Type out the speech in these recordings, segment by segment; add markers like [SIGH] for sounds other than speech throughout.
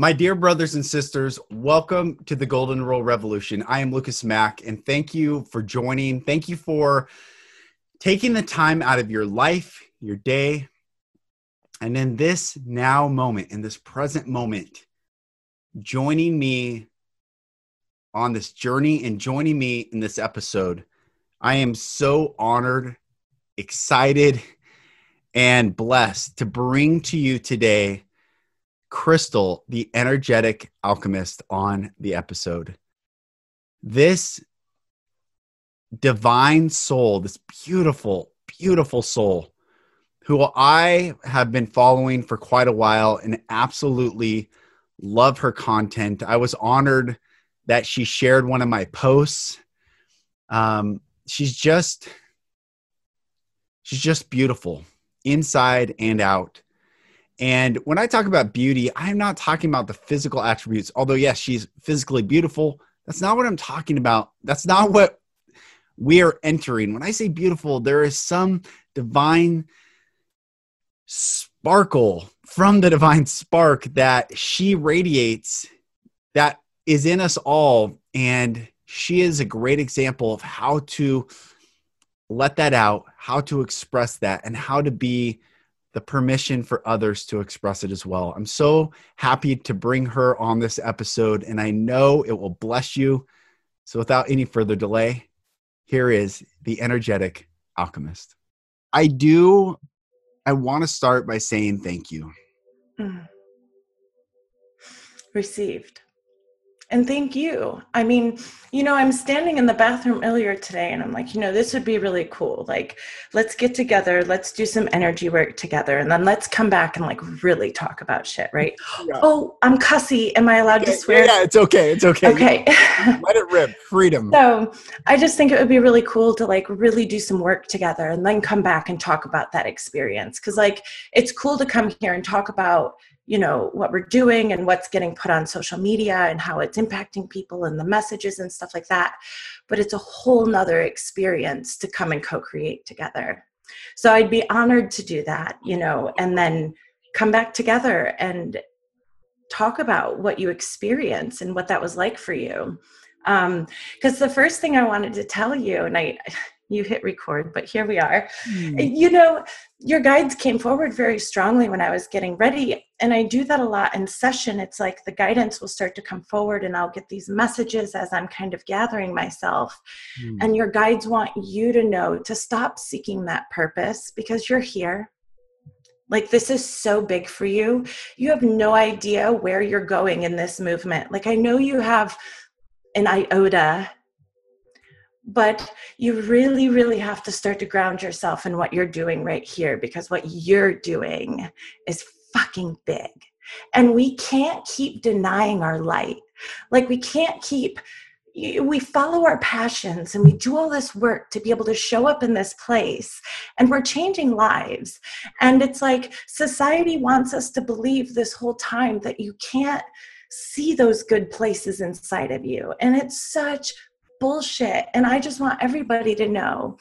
My dear brothers and sisters, welcome to the Golden Rule Revolution. I am Lucas Mack, and thank you for joining. Thank you for taking the time out of your life, your day, and in this now moment, in this present moment, joining me on this journey and joining me in this episode. I am so honored, excited, and blessed to bring to you today Crystal, the energetic alchemist, on the episode. This divine soul, this beautiful, beautiful soul, who I have been following for quite a while and absolutely love her content. I was honored that she shared one of my posts. Um, she's just, she's just beautiful inside and out. And when I talk about beauty, I'm not talking about the physical attributes, although, yes, she's physically beautiful. That's not what I'm talking about. That's not what we are entering. When I say beautiful, there is some divine sparkle from the divine spark that she radiates that is in us all. And she is a great example of how to let that out, how to express that, and how to be the permission for others to express it as well. I'm so happy to bring her on this episode, and I know it will bless you. So, without any further delay, here is the energetic alchemist. I do, I want to start by saying thank you. Mm. Received. And thank you. I mean, you know, I'm standing in the bathroom earlier today and I'm like, you know, this would be really cool. Like, let's get together, let's do some energy work together, and then let's come back and like really talk about shit, right? Yeah. Oh, I'm cussy. Am I allowed okay. to swear? Yeah, it's okay. It's okay. Okay. [LAUGHS] Let it rip. Freedom. So I just think it would be really cool to like really do some work together and then come back and talk about that experience. Cause like it's cool to come here and talk about you know what we're doing and what's getting put on social media and how it's impacting people and the messages and stuff like that. But it's a whole nother experience to come and co-create together. So i'd be honored to do that you know and then come back together and talk about what you experience and what that was like for you. Because um, the first thing i wanted to tell you and i you hit record, but here we are. Mm. You know, your guides came forward very strongly when I was getting ready. And I do that a lot in session. It's like the guidance will start to come forward, and I'll get these messages as I'm kind of gathering myself. Mm. And your guides want you to know to stop seeking that purpose because you're here. Like, this is so big for you. You have no idea where you're going in this movement. Like, I know you have an iota but you really really have to start to ground yourself in what you're doing right here because what you're doing is fucking big. And we can't keep denying our light. Like we can't keep we follow our passions and we do all this work to be able to show up in this place and we're changing lives. And it's like society wants us to believe this whole time that you can't see those good places inside of you. And it's such bullshit. And I just want everybody to know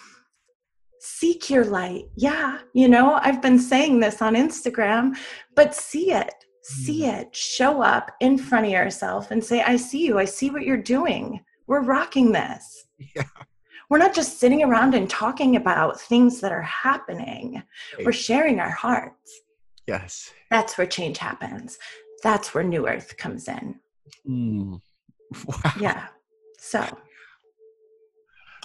seek your light. Yeah, you know, I've been saying this on Instagram, but see it, see mm. it, show up in front of yourself and say, I see you, I see what you're doing. We're rocking this. Yeah. We're not just sitting around and talking about things that are happening. Right. We're sharing our hearts. Yes. That's where change happens. That's where New Earth comes in. Mm. [LAUGHS] Wow. Yeah. So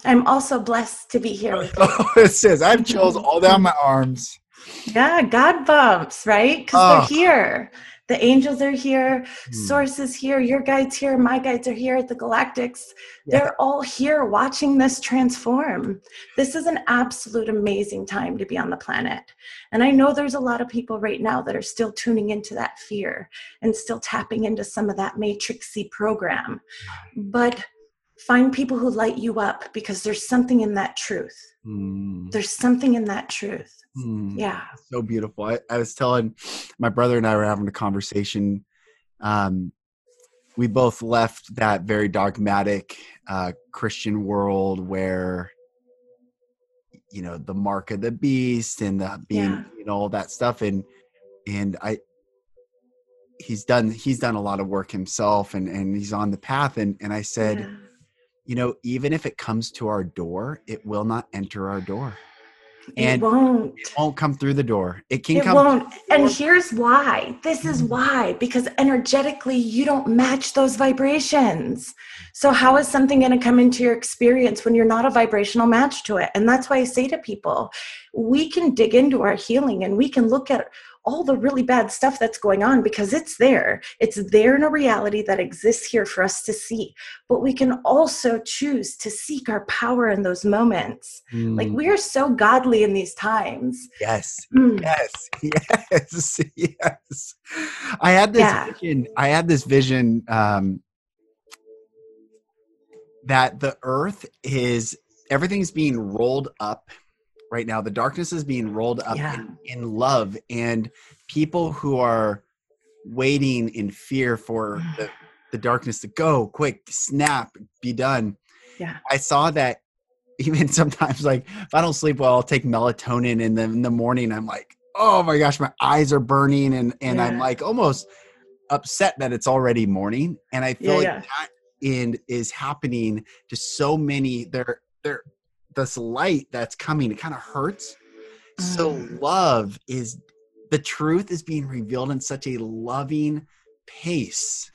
I'm also blessed to be here. Oh, [LAUGHS] it says I have chills all down my arms. Yeah, God bumps, right? Because oh. they're here. The angels are here, mm. source is here, your guides here, my guides are here, at the galactics. Yeah. They're all here watching this transform. This is an absolute amazing time to be on the planet. And I know there's a lot of people right now that are still tuning into that fear and still tapping into some of that matrixy program. But find people who light you up because there's something in that truth. Mm. There's something in that truth. Mm. Yeah. So beautiful. I, I, was telling my brother and I were having a conversation. Um, we both left that very dogmatic uh, Christian world where, you know, the mark of the beast and the being, yeah. you know, all that stuff. And, and I, he's done, he's done a lot of work himself and, and he's on the path. And, and I said, yeah you know, even if it comes to our door, it will not enter our door. And it won't. It won't come through the door. It can it come. won't. And here's why. This is mm-hmm. why. Because energetically, you don't match those vibrations. So how is something going to come into your experience when you're not a vibrational match to it? And that's why I say to people, we can dig into our healing and we can look at all the really bad stuff that's going on because it's there. It's there in a reality that exists here for us to see. But we can also choose to seek our power in those moments. Mm. Like we are so godly in these times. Yes. Mm. Yes. [LAUGHS] Yes. Yes. I had this yeah. vision. I had this vision um, that the earth is everything's being rolled up right now. The darkness is being rolled up yeah. in, in, love, and people who are waiting in fear for [SIGHS] the, the darkness to go quick, snap, be done. Yeah, I saw that even [LAUGHS] sometimes. Like if I don't sleep well, I'll take melatonin, and then in the morning I'm like, oh my gosh, my eyes are burning, and and yeah. I'm like almost upset that it's already morning, and I feel yeah, like yeah. that and is happening to so many. They're they're this light that's coming it kind of hurts so mm. love is the truth is being revealed in such a loving pace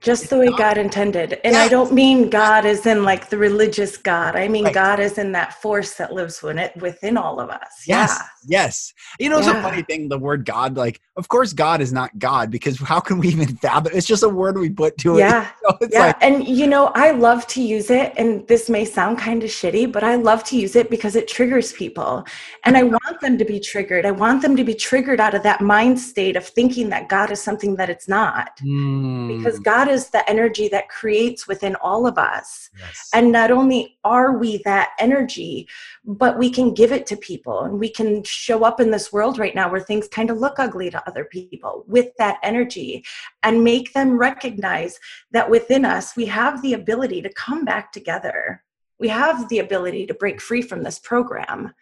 just the way God intended. And yes. I don't mean God as in like the religious God. I mean right. God is in that force that lives within it within all of us. Yes. Yeah. Yes. You know, it's a funny thing, the word God, like, of course God is not God because how can we even fathom it's just a word we put to it. Yeah. [LAUGHS] So yeah. Like, and you know, I love to use it, and this may sound kind of shitty, but I love to use it because it triggers people. And I want them to be triggered. I want them to be triggered out of that mind state of thinking that God is something that it's not. Mm. Because God is the energy that creates within all of us. Yes. And not only are we that energy, but we can give it to people and we can show up in this world right now where things kind of look ugly to other people with that energy and make them recognize that within us we have the ability to come back together. We have the ability to break free from this program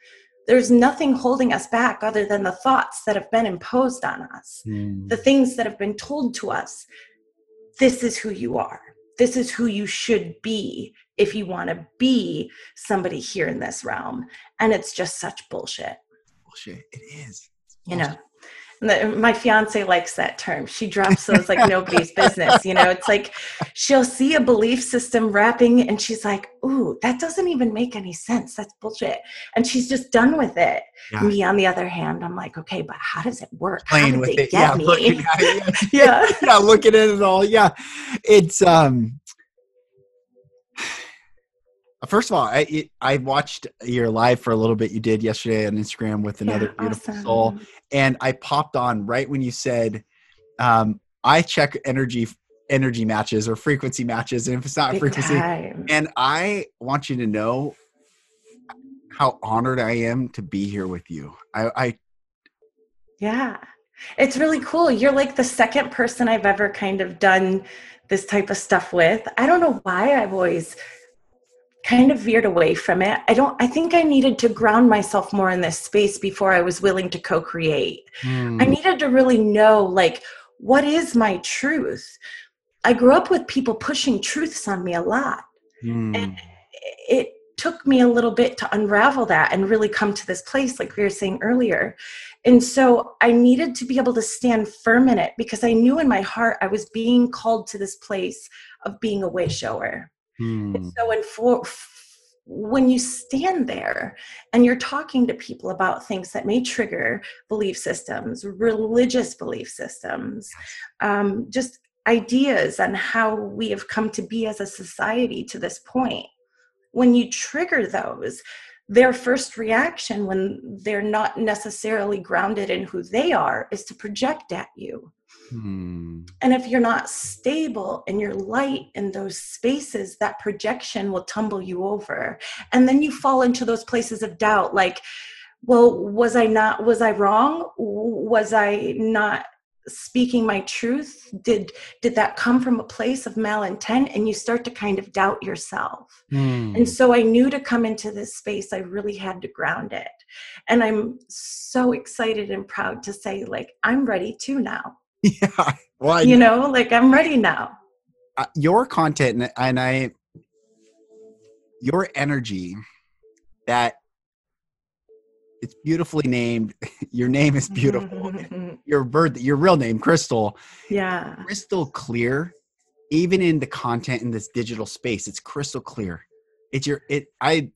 there's nothing holding us back other than the thoughts that have been imposed on us, mm. the things that have been told to us, this is who you are. This is who you should be if you want to be somebody here in this realm. And it's just such bullshit. Bullshit. It is. You know, my fiance likes that term. She drops those like [LAUGHS] nobody's business. You know, it's like she'll see a belief system wrapping and she's like, ooh, that doesn't even make any sense. That's bullshit. And she's just done with it. Yeah. Me, on the other hand, I'm like, okay, but how does it work? Playing how with it. yeah, me? Looking at it. [LAUGHS] Yeah. yeah. [LAUGHS] yeah. Looking at it all. Yeah. It's, um, First of all, I I watched your live for a little bit. You did yesterday on Instagram with another yeah, beautiful awesome. soul, and I popped on right when you said, um, "I check energy energy matches or frequency matches, and if it's not Big frequency, time. and I want you to know how honored I am to be here with you. I, I yeah, it's really cool. You're like the second person I've ever kind of done this type of stuff with. I don't know why I've always kind of veered away from it. I don't I think I needed to ground myself more in this space before I was willing to co-create. Mm. I needed to really know like what is my truth? I grew up with people pushing truths on me a lot. Mm. And it took me a little bit to unravel that and really come to this place like we were saying earlier. And so I needed to be able to stand firm in it because I knew in my heart I was being called to this place of being a way shower. And so, in for, when you stand there and you're talking to people about things that may trigger belief systems, religious belief systems, um, just ideas on how we have come to be as a society to this point, when you trigger those, their first reaction when they're not necessarily grounded in who they are is to project at you. Hmm. And if you're not stable and you're light in those spaces, that projection will tumble you over. And then you fall into those places of doubt like, well, was I not, was I wrong? Was I not speaking my truth? Did did that come from a place of malintent and you start to kind of doubt yourself? Mm. and so i knew to come into this space i really had to ground it. And i'm so excited and proud to say like i'm ready to now. [LAUGHS] Yeah well I, you know like i'm ready now. Uh, your content and i your energy that it's beautifully named. [LAUGHS] Your name is beautiful. [LAUGHS] your bird, your real name, Crystal. Yeah. Crystal clear. Even in the content in this digital space, it's crystal clear. It's your it I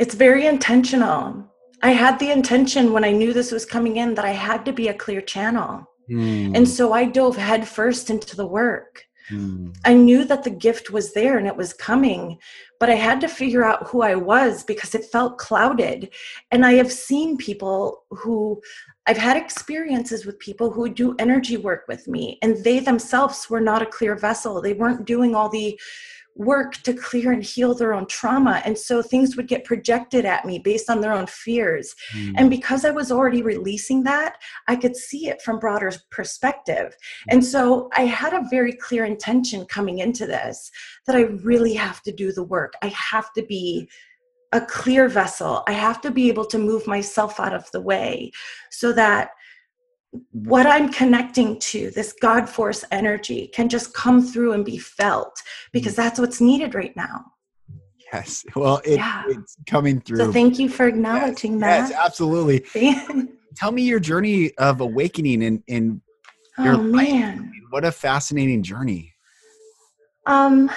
it's very intentional. I had the intention when I knew this was coming in that I had to be a clear channel. Hmm. And so I dove headfirst into the work. Mm. I knew that the gift was there and it was coming, but I had to figure out who I was because it felt clouded. And I have seen people who I've had experiences with people who do energy work with me, and they themselves were not a clear vessel. They weren't doing all the work to clear and heal their own trauma. And so things would get projected at me based on their own fears. Mm. And because I was already releasing that, I could see it from broader perspective. And so I had a very clear intention coming into this that I really have to do the work. I have to be a clear vessel. I have to be able to move myself out of the way so that what I'm connecting to, this God force energy, can just come through and be felt because mm. that's what's needed right now. Yes. Well, it, yeah. it's coming through. So thank you for acknowledging yes, that. Yes, absolutely. [LAUGHS] Tell me your journey of awakening in, in your oh, life. Man. What a fascinating journey. Um,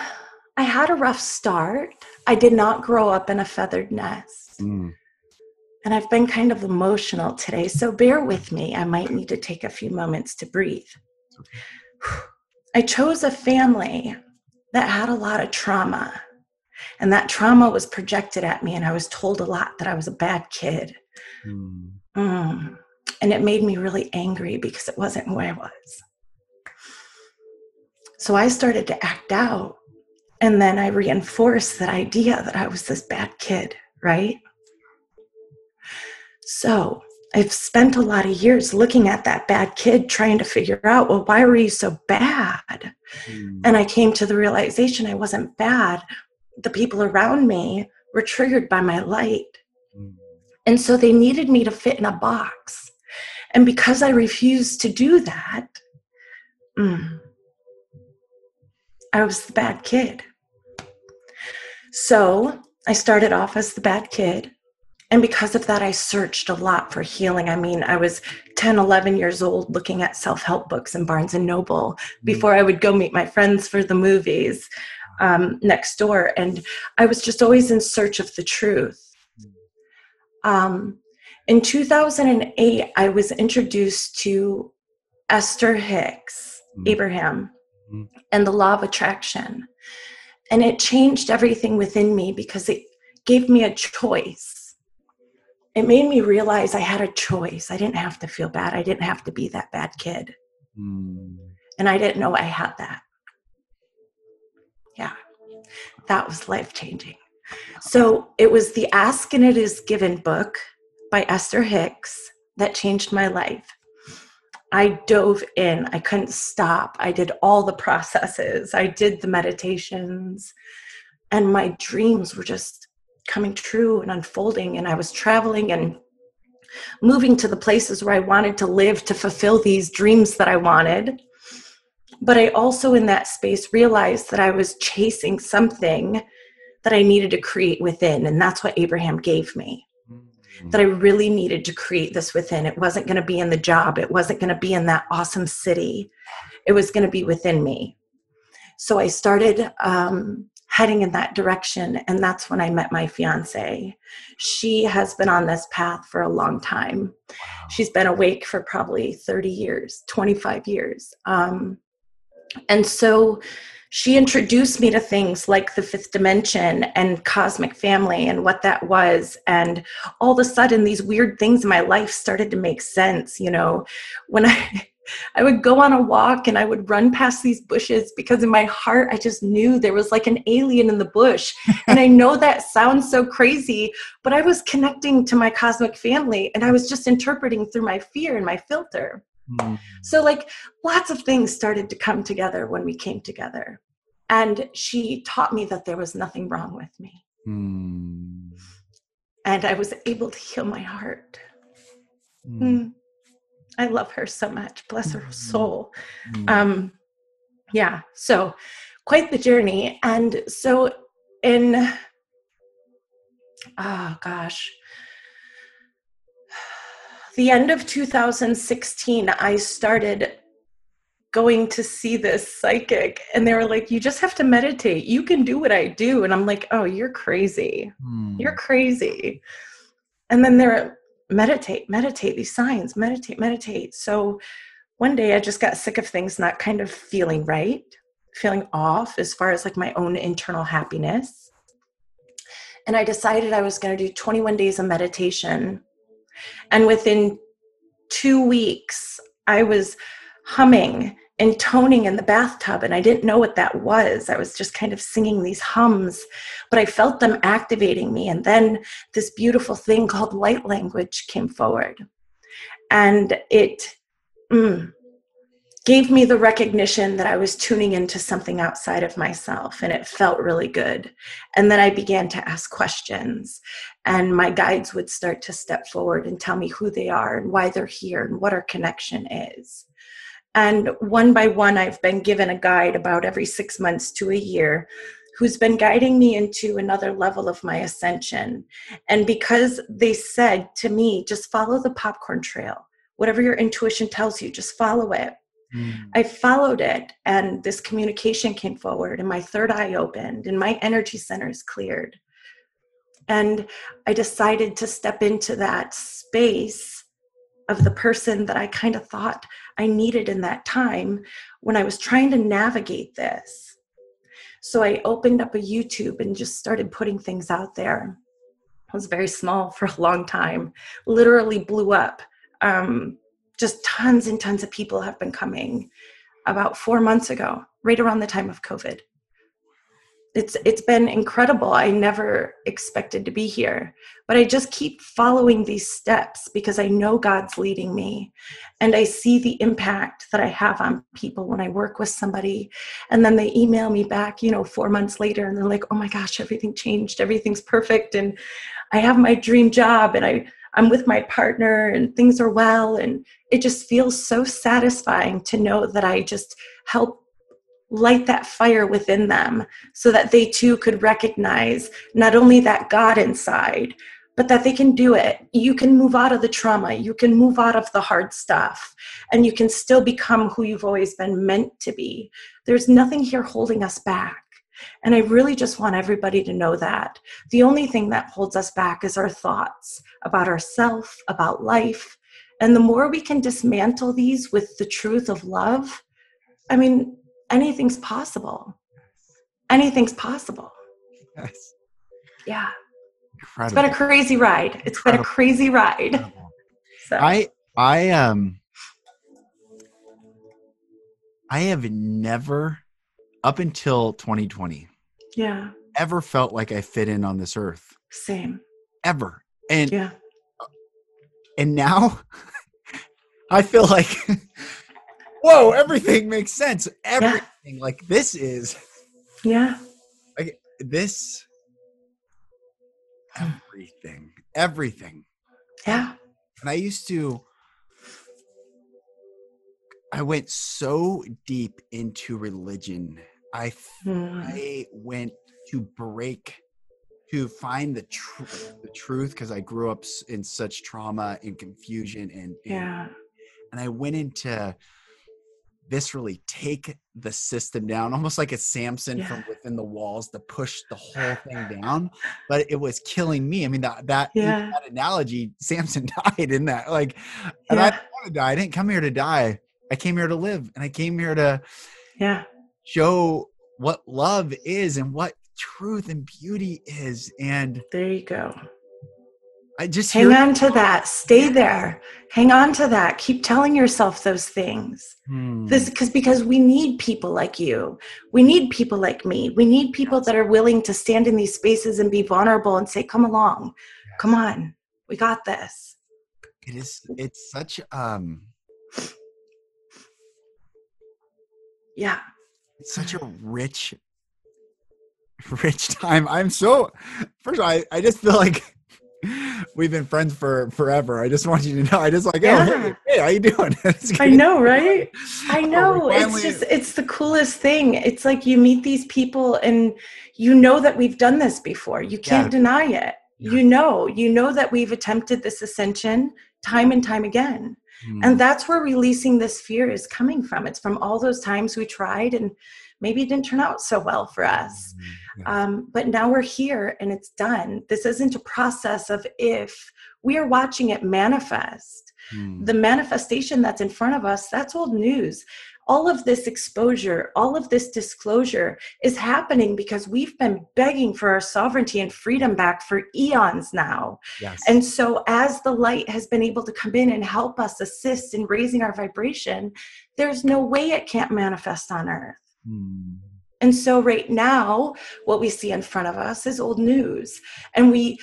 I had a rough start. I did not grow up in a feathered nest. Mm and I've been kind of emotional today, so bear with me. I might need to take a few moments to breathe. I chose a family that had a lot of trauma, and that trauma was projected at me, and I was told a lot that I was a bad kid. Mm. Mm. And it made me really angry because it wasn't who I was. So I started to act out, and then I reinforced that idea that I was this bad kid, right? So I've spent a lot of years looking at that bad kid, trying to figure out, well, why were you so bad? Mm. And I came to the realization I wasn't bad. The people around me were triggered by my light. Mm. And so they needed me to fit in a box. And because I refused to do that, mm, I was the bad kid. So I started off as the bad kid and because of that i searched a lot for healing i mean i was 10 11 years old looking at self-help books in barnes and noble mm. before i would go meet my friends for the movies um, next door and i was just always in search of the truth mm. um, in 2008 i was introduced to esther hicks mm. abraham mm. and the law of attraction and it changed everything within me because it gave me a choice it made me realize I had a choice. I didn't have to feel bad. I didn't have to be that bad kid. Mm. And I didn't know I had that. Yeah, that was life changing. So it was the Ask and It Is Given book by Esther Hicks that changed my life. I dove in, I couldn't stop. I did all the [LAUGHS] processes, I did the meditations, and my dreams were just coming true and unfolding and i was traveling and moving to the places where i wanted to live to fulfill these dreams that i wanted. But i also in that space realized that i was chasing something that i needed to create within and that's what abraham gave me. Mm-hmm. that i really needed to create this within. It wasn't going to be in the job. It wasn't going to be in that awesome city. It was going to be within me. So i started um, heading in that direction. And that's when I met my fiance. She has been on this path for a long time. Wow. She's been awake for probably 30 years, 25 years. Um, and so she introduced me to things like the fifth dimension and cosmic family and what that was and all of a sudden these weird things in my life started to make sense you know when i I would go on a walk and I would run past these bushes because in my heart I just knew there was like an alien in the bush. [LAUGHS] and I know that sounds so crazy, but I was connecting to my cosmic family and I was just interpreting through my fear and my filter. Mm. So, like, lots of things started to come together when we came together. And she taught me that there was nothing wrong with me. Mm. And I was able to heal my heart. Mm. I love her so much. Bless her mm-hmm. soul. Mm-hmm. Um, yeah, so quite the journey. And so in, oh gosh, the end of 2016, I started going to see this psychic and they were like you just have to meditate you can do what i do and i'm like oh you're crazy mm. you're crazy and then they're meditate, meditate these signs, meditate, meditate. So one day I just got sick of things not kind of feeling right, feeling off as far as like my own internal happiness. And I decided I was going to do 21 days of meditation. And within two weeks, I was humming and toning in the bathtub and i didn't know what that was. I was just kind of singing these hums but i felt them activating me and then this beautiful thing called light language came forward. And it mm, gave me the recognition that i was tuning into something outside of myself and it felt really good. And then i began to ask questions and my guides would start to step forward and tell me who they are and why they're here and what our connection is and one by one, I've been given a guide about every six months to a year who's been guiding me into another level of my ascension. And because they said to me, just follow the popcorn trail, whatever your intuition tells you, just follow it. Mm. I followed it, and this communication came forward, and my third eye opened, and my energy centers cleared. And I decided to step into that space of the person that I kind of thought I needed in that time when I was trying to navigate this. So I opened up a YouTube and just started putting things out there. I was very small [LAUGHS] for a long time, literally blew up. Um, just tons and tons of people have been coming about four months ago, right around the time of COVID it's it's been incredible. I never expected to be here but i just keep following these steps because i know god's leading me. And i see the impact that i have on people when i work with somebody. And then they email me back you know 4 months later and they're like oh my gosh everything changed. Everything's perfect. And i have my dream job and i i'm with my partner and things are well. And it just feels so satisfying to know that i just help light that fire within them so that they too could recognize not only that God inside, but that they can do it. You can move out of the trauma, you can move out of the hard stuff, and you can still become who you've always been meant to be. There's nothing here holding us back. And I really just want everybody to know that. The only thing that holds us back is our thoughts about ourself, about life. And the more we can dismantle these with the truth of love, I mean, anything's possible. Anything's possible. Yes. Yeah. Incredible. It's been a crazy ride. It's Incredible. been a crazy ride. So. I I um I have never up until 2020 yeah ever felt like I fit in on this earth. Same. Ever. And yeah. And now [LAUGHS] I feel like [LAUGHS] whoa, everything makes sense. Everything yeah. like this is yeah. Like this everything. Everything. Yeah. And I used to I went so deep into religion. I hmm. I went to break to find the truth the truth because I grew up in such trauma and confusion and, and yeah and I went into viscerally take the system down, almost like a Samson Yeah. from within the walls to push the whole thing [SIGHS] down. But it was killing me. I mean, that that, Yeah. that analogy, Samson [LAUGHS] died in that. Like, and I didn't want to die. I didn't come here to die. I came here to live, and I came here to Yeah. show what love is and what truth and beauty is. And There you go. I just Hang on to that. Stay there. Hang on to that. Keep telling yourself those things. Hmm. This because because we need people like you. We need people like me. We need people that are willing to stand in these spaces and be vulnerable and say, "Come along, come on, we got this." it is. It's such um. Yeah, It's such a rich, [LAUGHS] rich time. I'm so. First of all, I, I just feel like we've been friends for forever. I just want you to know. I just like, oh, hey, hey, how you doing? [LAUGHS] I know, right? I Oh, know. we're It's just it's the coolest thing. It's like you meet these people and you know that we've done this before. You can't deny it. Yeah. You know, you know that we've attempted this ascension time and time again. Hmm. And that's where releasing this fear is coming from. It's from all those times we tried and maybe it didn't turn out so well for us. Hmm. Um, but now we're here and it's done. This isn't a process of if, we are watching it manifest. Hmm. The manifestation that's in front of us, that's old news. All of this exposure, all of this disclosure is happening because we've been begging for our sovereignty and freedom back for eons now. yes. And so, as the light has been able to come in and help us assist in raising our vibration, there's no way it can't manifest on earth. Hmm. And so, right now, what we see in front of us is old news. And we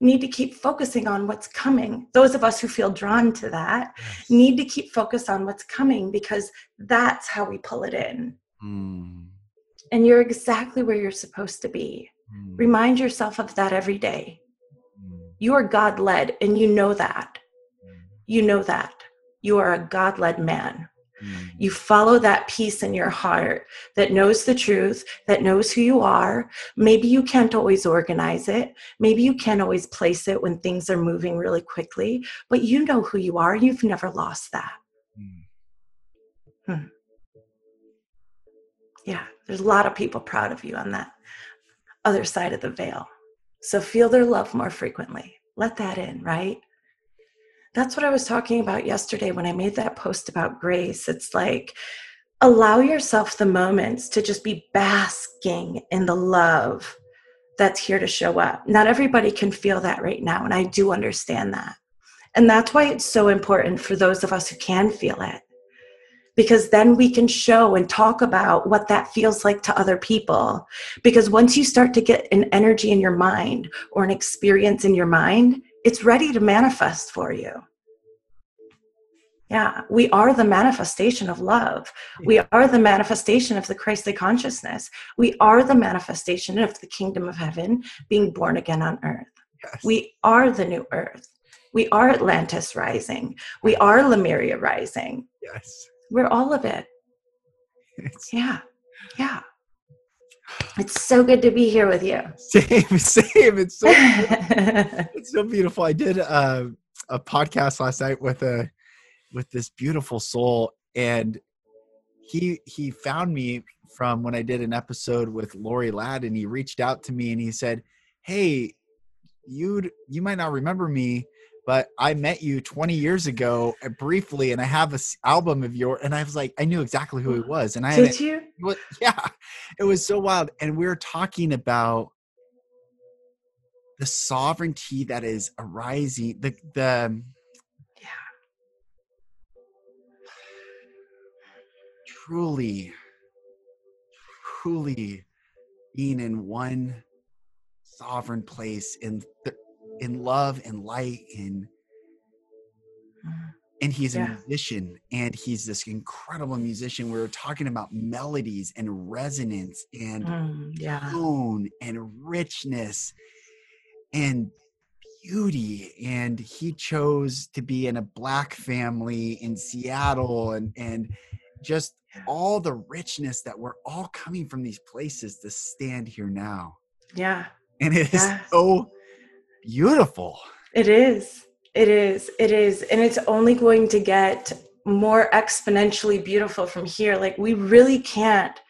need to keep focusing on what's coming. Those of us who feel drawn to that Yes. need to keep focused on what's coming because that's how we pull it in. Hmm. And you're exactly where you're supposed to be. Hmm. Remind yourself of that every day. Hmm. You are God led, and you know that. You know that. You are a God led man. Hmm. You follow that peace in your heart that knows the truth, that knows who you are. Maybe you can't always organize it. Maybe you can't always place it when things are moving really quickly, but you know who you are. You've never lost that. Hmm. Yeah, there's a lot of people proud of you on that other side of the veil. So feel their love more frequently. Let that in, right? That's what I was talking about yesterday when I made that post about grace. It's like, allow yourself the moments to just be basking in the love that's here to show up. Not everybody can feel that right now, and I do understand that. And that's why it's so important for those of us who can feel it because then we can show and talk about what that feels like to other people. Because once you start to get an energy in your mind or an experience in your mind, it's ready to manifest for you. Yeah, we are the manifestation of love. We are the manifestation of the Christly consciousness. We are the manifestation of the kingdom of heaven being born again on earth. Yes. We are the new earth. We are Atlantis rising. We are Lemuria rising. yes. We're all of it. It's Yeah. Yeah. It's so good to be here with you. same, [LAUGHS] same. It's so [LAUGHS] it's so beautiful. I did uh, a podcast last night with a with this beautiful soul, and he he found me from when I did an episode with Lori Ladd, and he reached out to me and he said, "Hey, you you might not remember me." But I met you 20 years ago uh, briefly, and I have this album of yours. And I was like, I knew exactly who he was, and I Did you? [LAUGHS] yeah it was so wild and we were talking about the sovereignty that is arising the the Yeah. truly truly being in one sovereign place in th- in love and light and [SIGHS] and he's a musician and he's this incredible musician we were talking about melodies and resonance and Mm, yeah. tone and richness and beauty and he chose to be in a black family in Seattle and and just all the richness that we're all coming from these places to stand here now Yeah. and it is Yes. so beautiful It is. It is. It is. And it's only going to get more exponentially beautiful from here like we really can't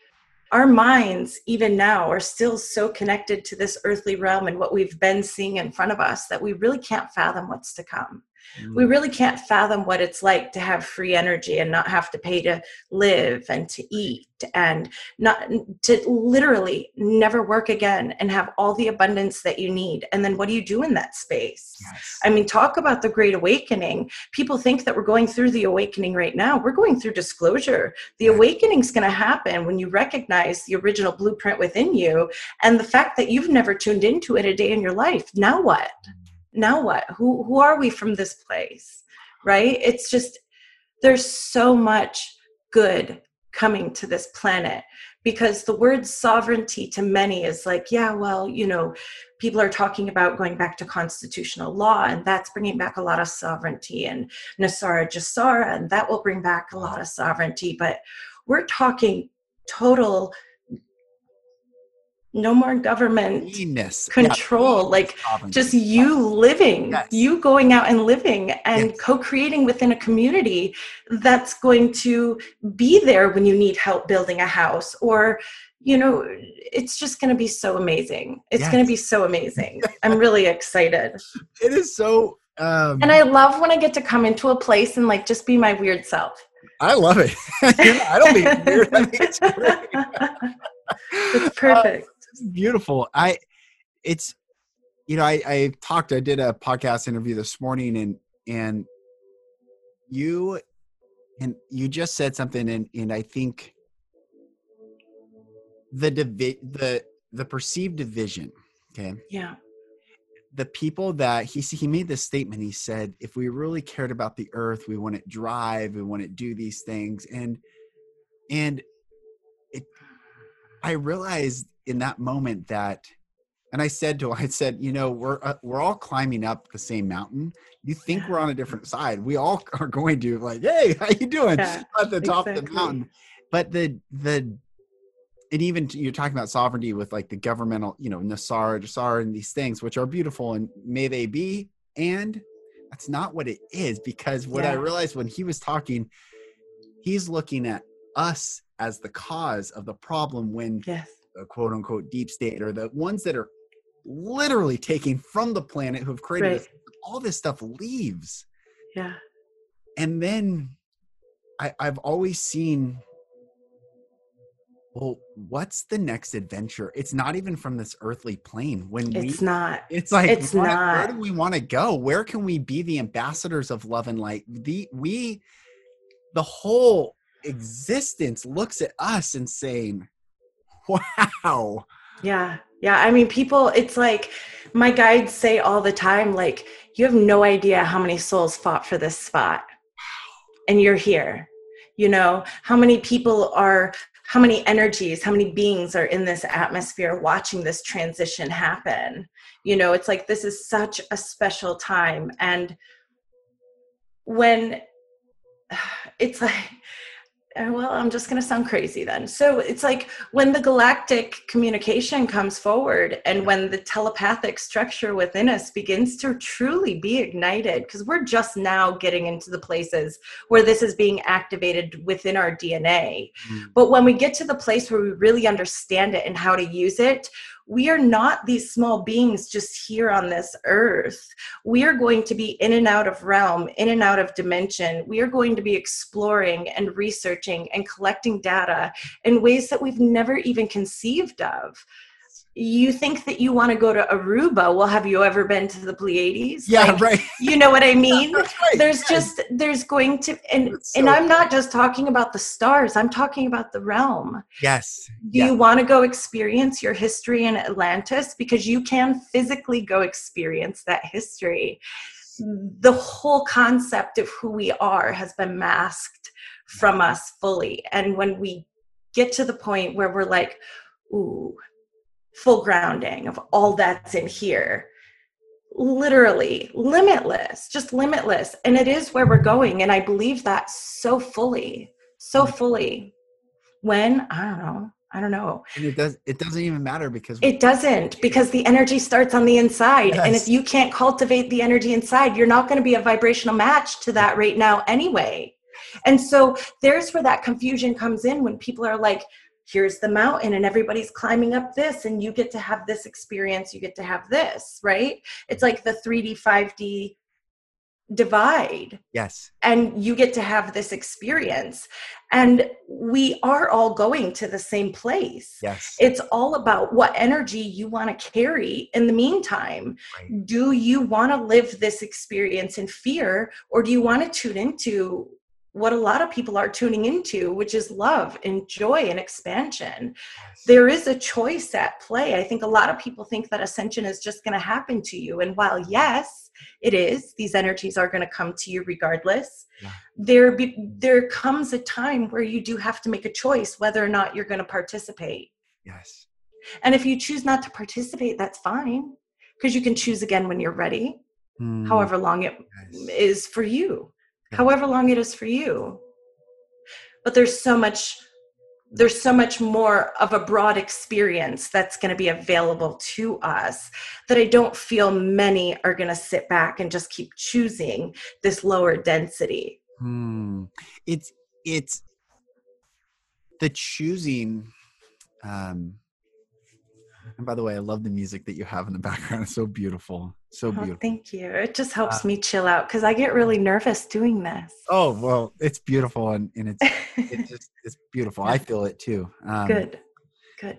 our minds even now are still so connected to this earthly realm and what we've been seeing in front of us that we really can't fathom what's to come we Mm. really can't fathom what it's like to have free energy and not have to pay to live and to eat and not to literally never work again and have all the abundance that you need and then what do you do in that space Yes. I mean, talk about the great awakening. People think that we're going through the awakening right now. We're going through disclosure. The Yeah. awakening's going to happen when you recognize the original blueprint within you and the fact that you've never tuned into it a day in your life. Now what? Now what? Who who are we from this place? Right? It's just there's so much good coming to this planet because the word sovereignty to many is like, yeah, well, you know, people are talking about going back to constitutional law, and that's bringing back a lot of sovereignty, and NESARA GESARA, and that will bring back a lot of sovereignty. But we're talking total, no more government Beingness. control, Yeah. like Sovereignty. just you living, Yes. you going out and living and Yes. co creating within a community that's going to be there when you need help building a house or you know it's just going to be so amazing it's going to be so amazing i'm really excited [LAUGHS] It is so. Um, and i love when i get to come into a place and like just be my weird self I love it. [LAUGHS] I don't think weird. I think it's great. [LAUGHS] it's perfect It's beautiful. I, it's, you know, I, I talked. I did a podcast interview this morning, and and you, and you just said something, and and I think the divi- the the perceived division. Okay, yeah the people that he he made this statement he said if we really cared about the earth we wouldn't drive we wouldn't do these things and and it i realized in that moment that and i said to him [LAUGHS] i said you know we're uh, we're all climbing up the same mountain you think Yeah. we're on a [LAUGHS] different side we all [LAUGHS] are going to like hey how you doing Yeah, at the top of the mountain but the the and even you're talking about sovereignty with like the governmental, you know, NESARA, GESARA, and these things, which are beautiful and may they be. And that's not what it is because what I realized when he was talking, he's looking at us as the cause of the problem when yes the quote unquote deep state or the ones that are literally taking from the planet who have created Right. this, all this stuff leaves. Yeah. And then I, I've always seen well what's the next adventure? It's not even from this earthly plane. When we it's not. It's like it's what- where not. do we want to go? Where can we be the ambassadors of love and light? The we the whole existence looks at us and saying wow Yeah. Yeah. I mean, people, it's like my guides say all the time, like, you have no idea how many souls fought for this spot. And you're here. You know, how many people are, how many energies, how many beings are in this atmosphere watching this transition happen? You know, it's like this is such a special time. And when [SIGHS] it's like, well, I'm just going to sound crazy then. So it's like when the galactic communication comes forward and when the telepathic structure within us begins to truly be ignited, because we're just now getting into the places where this is being activated within our DNA. Mm. But when we get to the place where we really understand it and how to use it, we are not these small beings just here on this earth. We are going to be in and out of realm, in and out of dimension. We are going to be exploring and researching and collecting data in ways that we've never even conceived of. You think that you want to go to Aruba? Well, have you ever been to the Pleiades? yeah Like, right You know what I [LAUGHS] mean? That's right. there's just there's going to and That's and i'm not just talking about the stars i'm talking about the realm yes do Yeah. you want to go experience your history in atlantis because you can physically go experience that history the whole concept of who we are has been masked from us fully and when we get to the point where we're like ooh full grounding of all that's in here. Literally limitless just limitless. And it is where we're going. And i believe that so fully so mm-hmm. fully. When i don't know i don't know. And it does it doesn't even matter because it doesn't because the energy starts on the inside. And if you can't cultivate the energy inside you're not going to be a vibrational match to that right now anyway. And so there's where that confusion comes in when people are like, here's the mountain and everybody's climbing up this and you get to have this experience you get to have this right? It's like the 3d 5d divide. Yes. And you get to have this experience. And we are all going to the same place. Yes. It's all about what energy you want to carry in the meantime. Right. do you want to live this experience in fear or do you want to tune into what a lot of people are tuning into, which is love and joy and expansion. There is a choice at play. I think a lot of people think that ascension is just going to happen to you. And while, yes, it is, these energies are going to come to you regardless. Yeah. There, be, there comes a time where you do have to make a choice whether or not you're going to participate. Yes. And if you choose not to participate, that's fine because you can choose again when you're ready, mm. however long it yes. is for you however long it is for you but there's so much there's so much more of a broad experience that's going to be available to us that I don't feel many are going to sit back and just keep choosing this lower density. Hmm. It's it's the choosing um and by the way, I love the music that you have in the background. It's so beautiful. So oh, beautiful. Thank you. It just helps uh, me chill out because I get really nervous doing this. Oh, well, it's beautiful and, and it's it's [LAUGHS] just it's beautiful. I feel it too. Um, Good. Good.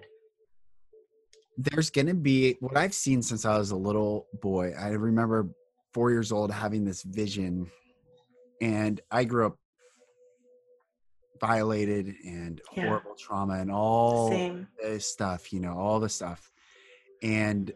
There's gonna be what I've seen since I was a little boy. I remember four years old having this vision, and I grew up violated and yeah. horrible trauma and all Same. this stuff, you know, all the stuff. And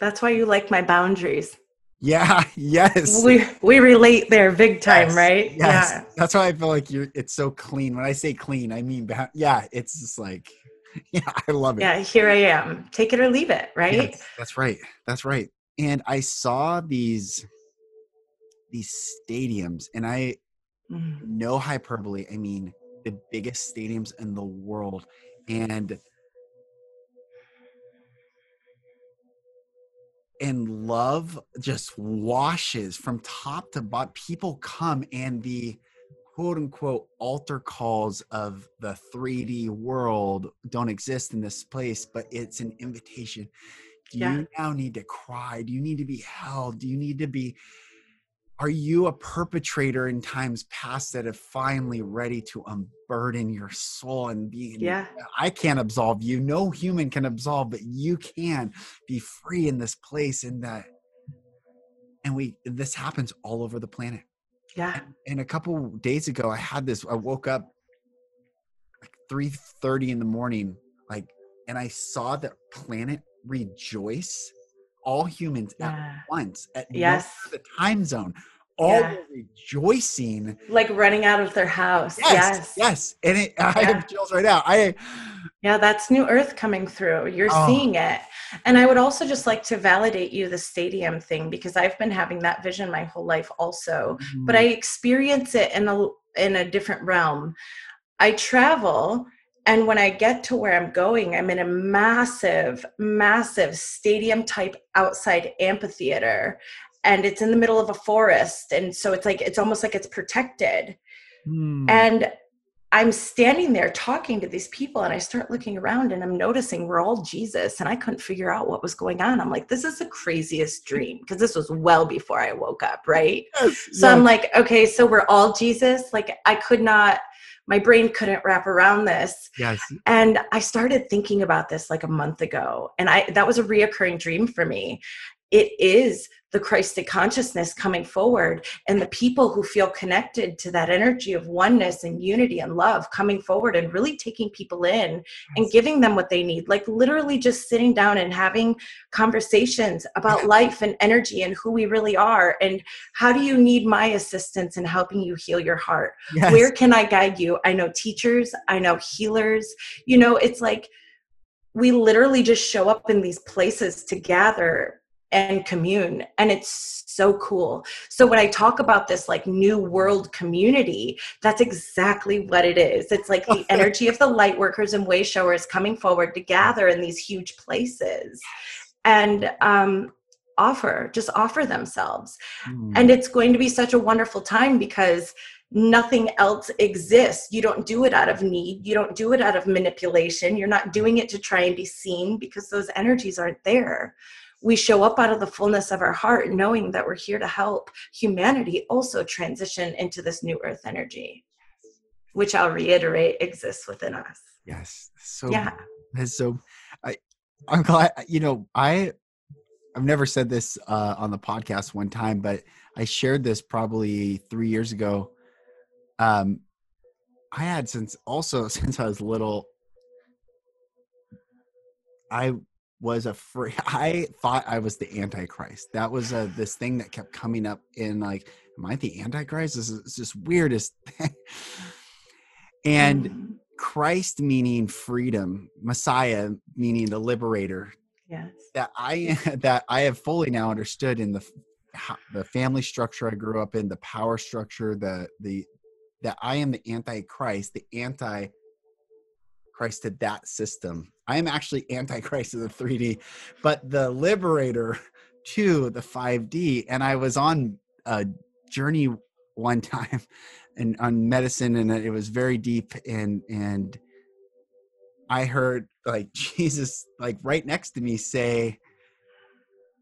that's why you like my boundaries. Yeah, [LAUGHS] yes. We we relate there big time, yes, right? Yes. Yeah. That's why I feel like you're it's so clean. When I say clean, I mean yeah, it's just like [LAUGHS] yeah, I love it. Yeah, here I am. Take it or leave it, right? Yes, that's right. That's right. And I saw these these stadiums and I Mm. No hyperbole. I mean, the biggest stadiums in the world. And and love just washes from top to bottom. People come and the quote unquote altar calls of the 3D world don't exist in this place, but it's an invitation. Do yeah. you now need to cry? Do you need to be held? Do you need to be are you a perpetrator in times past that have finally ready to unburden your soul and be yeah. i can't absolve you. No human can absolve but you can be free in this place and that and we this happens all over the planet. Yeah. And, and a couple days ago i had this i woke up like 3 30 in the morning like and i saw the planet rejoice all humans yeah. at once at yes. the time zone all yeah. rejoicing like running out of their house yes yes, yes. and it, [LAUGHS] i yeah. have chills right now i yeah that's new earth coming through you're oh. seeing it and i would also just like to validate you the stadium thing because i've been having that vision my whole life also mm-hmm. but i experience it in a in a different realm i travel and when I get to where I'm going, I'm in a massive, massive stadium type outside amphitheater. And it's in the middle of a forest. And so it's like, it's almost like it's protected. Mm. And I'm standing there talking to these people, and I start looking around and I'm noticing we're all Jesus. And I couldn't figure out what was going on. I'm like, this is the craziest dream because this was well before I woke up, right? Yes, so yes. I'm like, okay, so we're all Jesus. Like, I could not my brain couldn't wrap around this. Yes. And I started thinking about this like a month ago. And I that was a reoccurring dream for me. It is the Christic consciousness coming forward and the people who feel connected to that energy of oneness and unity and love coming forward and really taking people in and giving them what they need. Like literally just sitting down and having conversations about life and energy and who we really are. And how do you need my assistance in helping you heal your heart? Yes. Where can I guide you? I know teachers, I know healers. You know, it's like, we literally just show up in these places to gather and commune and it's so cool so when i talk about this like new world community that's exactly what it is it's like the energy of the light workers and way showers coming forward to gather in these huge places and um, offer just offer themselves mm. and it's going to be such a wonderful time because nothing else exists. You don't do it out of need. You don't do it out of manipulation. You're not doing it to try and be seen because those energies aren't there. We show up out of the fullness of our heart, knowing that we're here to help humanity also transition into this new earth energy, which I'll reiterate exists within us. Yes. So, yeah. So, I, I'm glad, you know, I, I've never said this uh, on the podcast one time, but I shared this probably three years ago um, I had since also [LAUGHS] since I was little. I was a free [LAUGHS] I thought I was the Antichrist. That was a, this thing that kept coming up in like, am I the Antichrist? This is this weirdest [LAUGHS] thing. and mm. Christ meaning freedom, Messiah meaning the liberator. Yes. That I [LAUGHS] that I have fully now understood in the the family structure I grew up in, the power structure, the the that I am the antichrist, the anti Christ to that system. I am actually antichrist to the 3D, but the liberator [LAUGHS] to the 5D. And I was on a journey one [LAUGHS] time and on medicine and it was very deep and and I heard like [LAUGHS] Jesus like right next to me say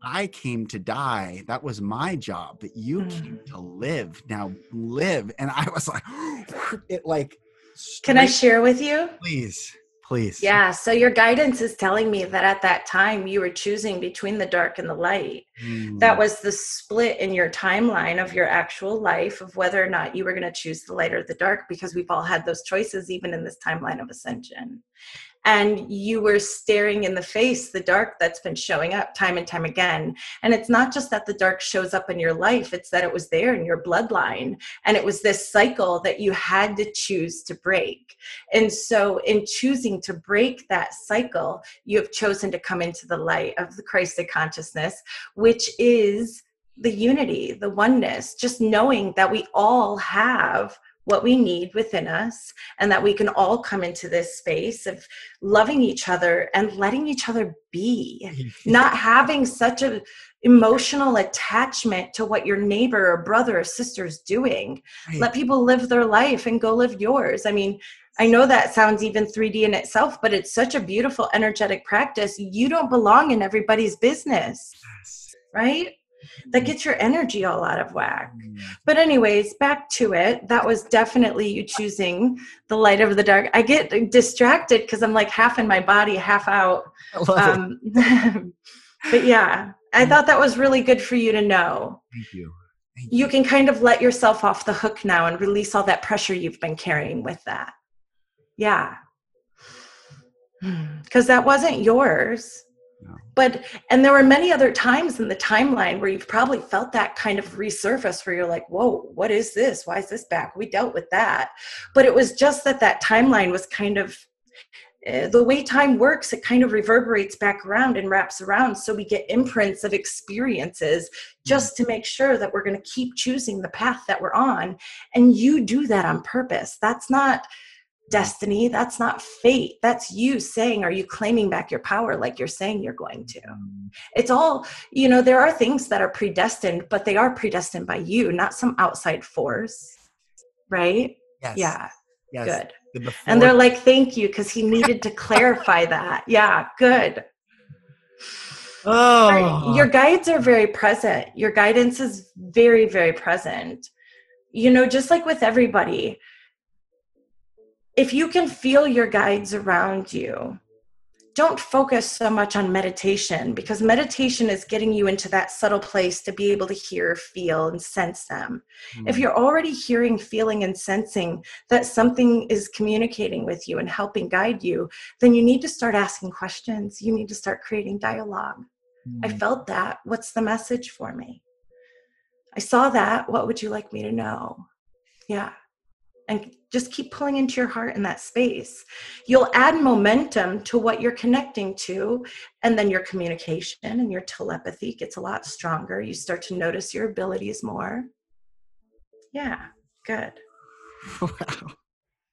I came to die. That was my job, but you mm. came to live. Now live. And I was like, [GASPS] it like. Can I share with you? Please, please. Yeah. So your guidance is telling me that at that time you were choosing between the dark and the light. Mm. That was the split in your timeline of your actual life of whether or not you were going to choose the light or the dark, because we've all had those choices, even in this timeline of ascension and you were staring in the face the dark that's been showing up time and time again. And it's not just that the dark shows up in your life it's that it was there in your bloodline and it was this cycle that you had to choose to break. And so in choosing to break that cycle you have chosen to come into the light of the christed consciousness which is the unity the oneness just knowing that we all have what we need within us and that we can all come into this space of loving each other and letting each other be [LAUGHS] not having such a emotional attachment to what your neighbor or brother or sister is doing right. let people live their life and go live yours i mean I know that sounds even 3D in itself, but it's such a beautiful energetic practice. You don't belong in everybody's business, yes. right? That gets your energy all out of whack. Mm. But, anyways, back to it. That was definitely you choosing the light over the dark. I get distracted because I'm like half in my body, half out. [LAUGHS] Um, [LAUGHS] but yeah, I mm. thought that was really good for you to know. Thank you. Thank you. You can kind of let yourself off the hook now and release all that pressure you've been carrying with that. Yeah. [SIGHS] Because that wasn't yours but and there were many other times in the timeline where you've probably felt that kind of resurface where you're like whoa what is this? Why is this back? We dealt with that. But it was just that that timeline was kind of uh, the way time works it kind of reverberates back around and wraps around. So we get imprints of experiences just to make sure that we're going to keep choosing the path that we're on. And you do that on purpose. That's not destiny. That's not fate. That's you saying, Are you claiming back your power like you're saying you're going to? It's all, you know, there are things that are predestined, but they are predestined by you, not some outside force. Right? Yes. Yeah. Yes. Good. The and they're like, Thank you, because he needed to clarify that. Yeah, good. Oh. Your guides are very present. Your guidance is very, very present. You know, just like with everybody, if you can feel your guides around you, don't focus so much on meditation because meditation is getting you into that subtle place to be able to hear, feel, and sense them. Mm. If you're already hearing, feeling, and sensing that something is communicating with you and helping guide you, then you need to start asking questions. You need to start creating dialogue. Mm. I felt that. What's the message for me? I saw that. What would you like me to know? Yeah and just keep pulling into your heart in that space. You'll add momentum to what you're connecting to, and then your communication and your telepathy gets a lot stronger. You start to notice your abilities more. Yeah, good. [LAUGHS] Wow.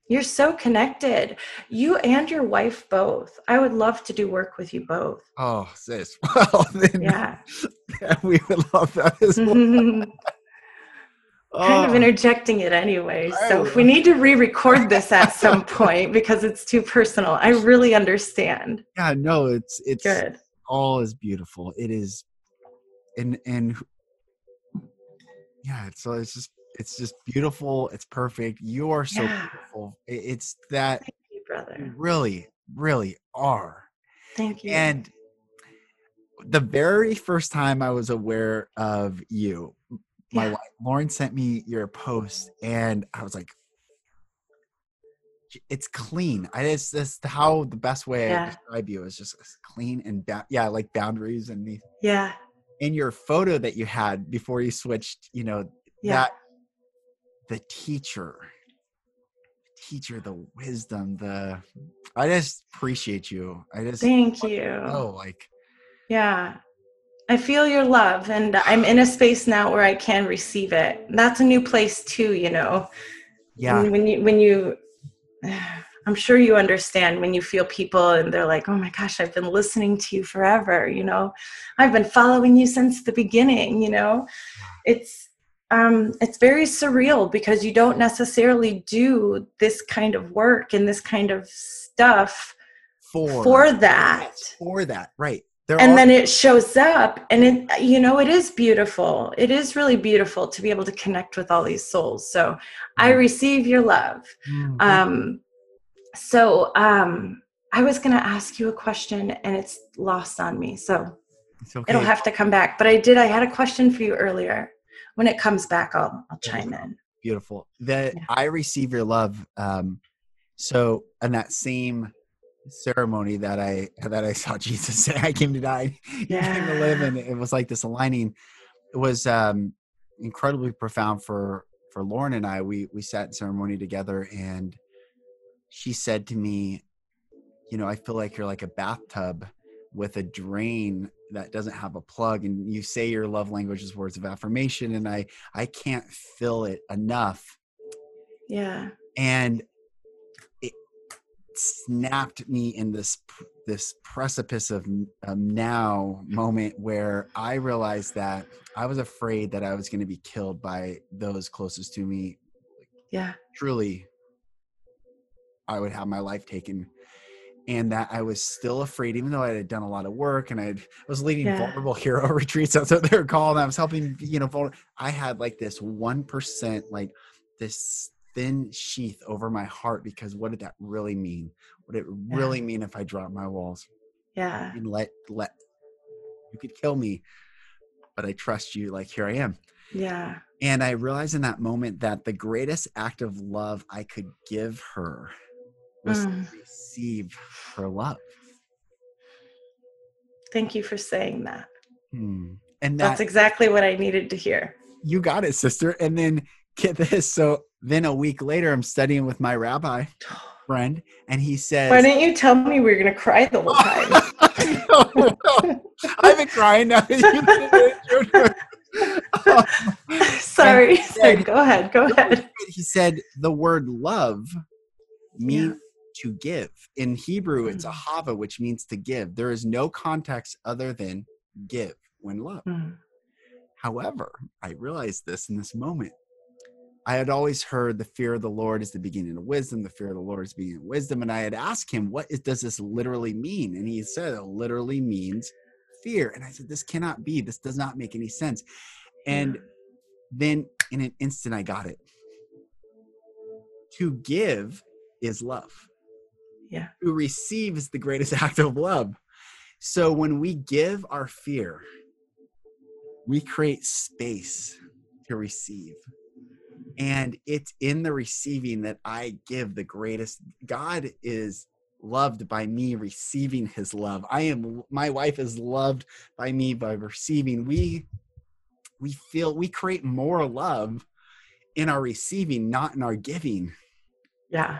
You're so connected. You and your wife both. I would love to do work with you both. Oh, sis. [LAUGHS] Well, then yeah. [LAUGHS] we would love that as well. Kind of Oh, interjecting it anyway. So if we oh. need to re-record this [LAUGHS] at some point because it's too personal, I really understand. yeah, no, it's it's Good. all is beautiful. It is, and and yeah, it's so it's just it's just beautiful. It's perfect. You are so Yeah. beautiful. It's that Thank you, you brother. really, really are. Thank you. And the very first time I was aware of you, my Yeah. wife Lauren sent me your post, and I was like, "It's clean." I it's just how the best way I describe you is just clean and ba- yeah, like boundaries and the yeah. in your photo that you had before you switched. You know Yeah. that the teacher, teacher, the wisdom, the I just appreciate you. I just Thank you. oh like. Yeah. I feel your love and I'm in a space now where I can receive it. That's a new place too, you know. Yeah, When, when you when you [SIGHS] I'm sure you understand when you feel people and they're like, "Oh my gosh, I've been listening to you forever," you know. I've been following you since the beginning, you know. It's um it's very surreal because you don't necessarily do this kind of work and this kind of stuff for for that. for that right there and are, then it shows up and it you know it is beautiful. It is really beautiful to be able to connect with all these souls. So i Mhm. receive your love. Mm, um so um i was going to ask you a question and it's lost on me. So okay. it'll have to come back. But i did i had a question for you earlier. When it comes back i'll i'll chime in. Beautiful. That Yeah. i receive your love um so and that same ceremony that i that i saw [LAUGHS] jesus say i came to die. [LAUGHS] You came to live Yeah. and it was like this aligning. It was um incredibly profound for for lauren and i. We we sat in ceremony together and she said to me you know i feel like you're like a bathtub with a drain that doesn't have a plug and you say your love language is words of affirmation and i i can't fill it enough. Yeah. And snapped me in this this precipice of um, now moment where i realized that i was afraid that i was going to be killed by those closest to me. Yeah. Truly i would have my life taken. And that i was still afraid even though i had done a lot of work and I'd, i was leading Yeah. vulnerable [LAUGHS] hero retreats that's what they're called and i was helping you know vulner- i had like this 1% like this thin sheath over my heart because what did that really mean what did it really mean if i dropped my walls yeah and let let you could kill me but i trust you like here i am yeah and I realized in that moment that the greatest act of love I could give her was Mm. to receive her love. thank you for saying that Hmm. And that that's exactly what i needed to hear you got it, sister. And then get this. So then a week later, I'm studying with my rabbi [SIGHS] friend, and he says, Why didn't you tell me we were gonna cry the whole time? [LAUGHS] no, no. I've been crying now. that you- [LAUGHS] Sorry, And- sorry. Go ahead. Go ahead. he said the word love means to give. In Hebrew, it's a Mm. hava, which means to give. There is no context other than give when love. Mm, However, I realized this in this moment. I had always heard the fear of the Lord is the beginning of wisdom. The fear of the Lord is the beginning of wisdom. And I had asked him, what is, does this literally mean? And he said, it literally means fear. And I said, this cannot be. This does not make any sense. And then in an instant, I got it. To give is love. Yeah. To receive is the greatest [LAUGHS] act of love. So when we give our fear, we create space to receive. And it's in the receiving that I give the greatest. God is loved by me receiving his love. I am my wife is loved by me by receiving. We we feel we create more love in our receiving, not in our giving. yeah.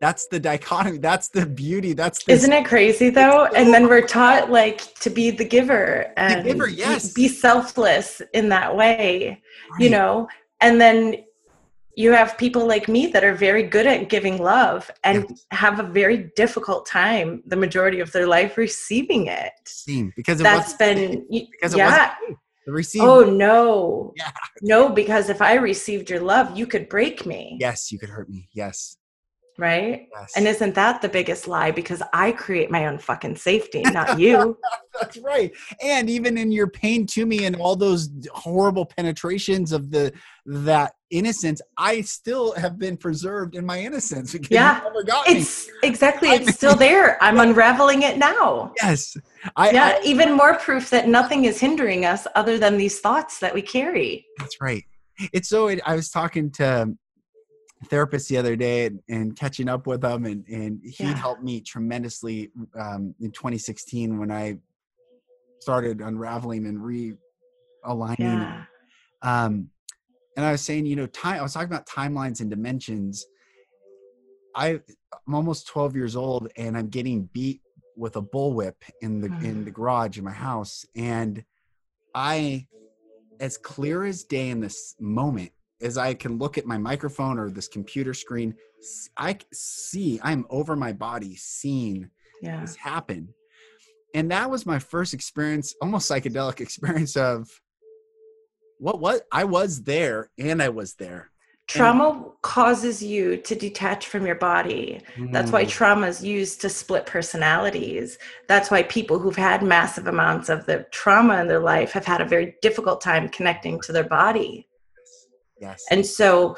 That's the dichotomy. That's the beauty. That's the Isn't it crazy though? And then we're taught like to be the giver and giver, be- yes. be selfless in that way, you know. And then you have people like me that are very good at giving love and Yes. have a very difficult time the majority of their life receiving it. Because it That's been because it yeah. wasn't The receive. Oh no. Yeah. No, because if I received your love, you could break me. Yes, you could hurt me. Yes. Right? Yes. And isn't that the biggest lie? Because I create my own fucking safety, not [LAUGHS] you. That's right. And even in your pain to me and all those horrible penetrations of the that innocence, I still have been preserved in my innocence Yeah. got me. It's exactly, it's still [LAUGHS] there. I'm unraveling it now. Yes. I, Yeah, I even more proof that nothing is hindering us other than these thoughts that we carry. that's right. It's so I was talking to therapist the other day and, and catching up with him and, and he Yeah. helped me tremendously um, in 2016 when I started unraveling and realigning Yeah. um and i was saying you know time i was talking about timelines and dimensions i i'm almost 12 years old and i'm getting beat with a bullwhip in the in the garage in my house and i as clear as day in this moment as i can look at my microphone or this computer screen I see i'm over my body seeing Yeah. this happen and that was my first experience almost psychedelic [LAUGHS] experience of what what i was there and i was there Trauma causes you to detach from your body. That's why Mm, trauma is used to split personalities. That's why people who've had massive amounts of the trauma in their life have had a very difficult time connecting to their body. Yes And so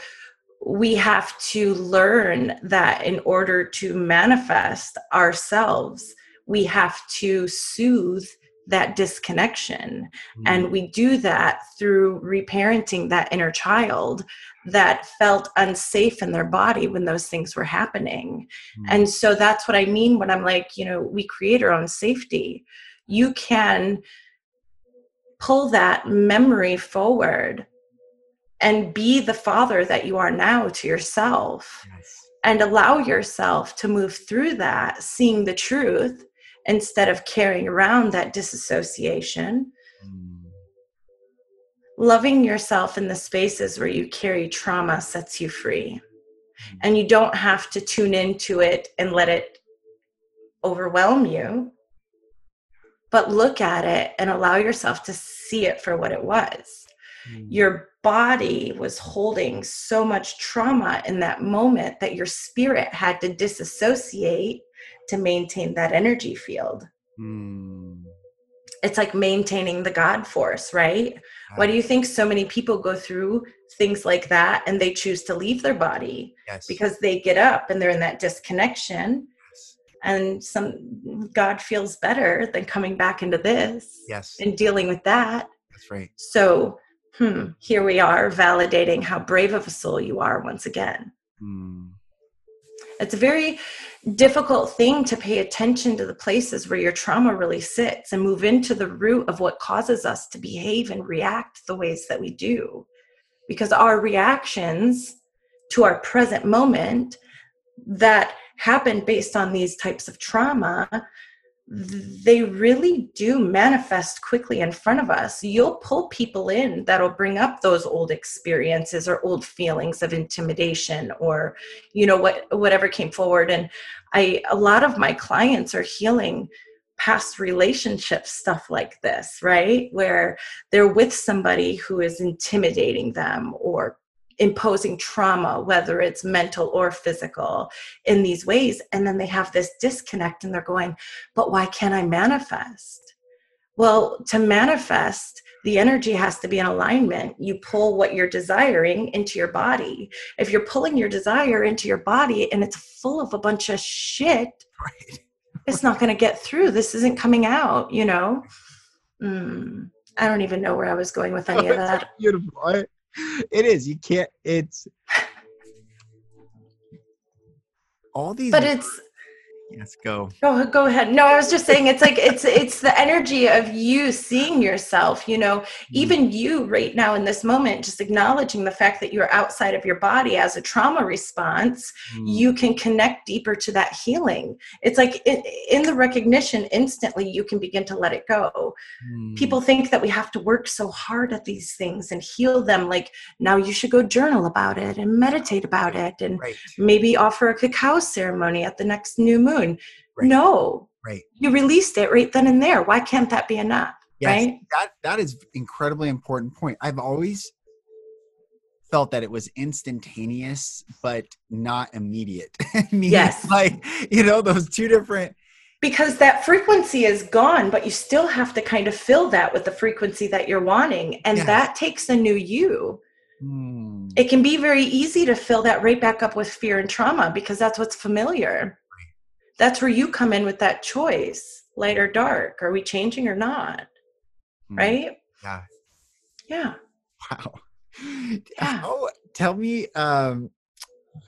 we have to learn that in order to manifest ourselves, we have to soothe that disconnection. Mm, And we do that through reparenting that inner child that felt unsafe in their body when those things were happening. mm, And so that's what I mean when I'm like, you know, we create our own safety. You can pull that memory forward and be the father that you are now to yourself yes. and allow yourself to move through that, seeing the truth instead of carrying around that disassociation. Mm, Loving yourself in the spaces where you carry trauma sets you free. mm, And you don't have to tune into it and let it overwhelm you, but look at it and allow yourself to see it for what it was. mm, Your body was holding so much trauma in that moment that your spirit had to disassociate to maintain that energy field. mm, It's like maintaining the God force, right? Why do you think so many people go through things like that and they choose to leave their body? yes Because they get up and they're in that disconnection yes and some God feels better than coming back into this yes and dealing with that. that's right So, hmm, here we are validating how brave of a soul you are once again. Mm, It's a very difficult thing to pay attention to the places where your trauma really sits and move into the root of what causes us to behave and react the ways that we do. Because our reactions to our present moment that happen based on these types of trauma they really do manifest quickly in front of us. You'll pull people in that'll bring up those old experiences or old feelings of intimidation or you know what whatever came forward and I a lot of my clients are healing past relationship stuff like this, right? Where they're with somebody who is intimidating them or imposing trauma, whether it's mental or physical, in these ways. And then they have this disconnect and they're going, but why can't I manifest? Well, to manifest, the energy has to be in alignment. You pull what you're desiring into your body. If you're pulling your desire into your body and it's full of a bunch of shit, right it's not going to get through. This isn't coming out, you know? Mm, I don't even know where I was going with any of [LAUGHS] that. beautiful I- [LAUGHS] it is you can't it's [LAUGHS] all these But it's yes go Go go ahead. No, I was just saying it's like it's it's the energy of you seeing yourself, you know, even you right now in this moment just acknowledging the fact that you're outside of your body as a trauma response, Mm, you can connect deeper to that healing. It's like in, in the recognition instantly you can begin to let it go. mm, People think that we have to work so hard at these things and heal them like now you should go journal about it and meditate about it and right maybe offer a cacao ceremony at the next new moon. Right. No, right you released it right then and there. Why can't that be enough? Yes, right? that that is incredibly important point. I've always felt that it was instantaneous but not immediate. [LAUGHS] Yes. [LAUGHS] like you know those two different. because that frequency is gone but you still have to kind of fill that with the frequency that you're wanting and Yes. that takes a new you Hmm. it can be very easy to fill that right back up with fear and trauma because that's what's familiar that's where you come in with that choice light or dark are we changing or not Hmm. right Yeah. yeah Wow. Yeah. Oh, tell me. Um,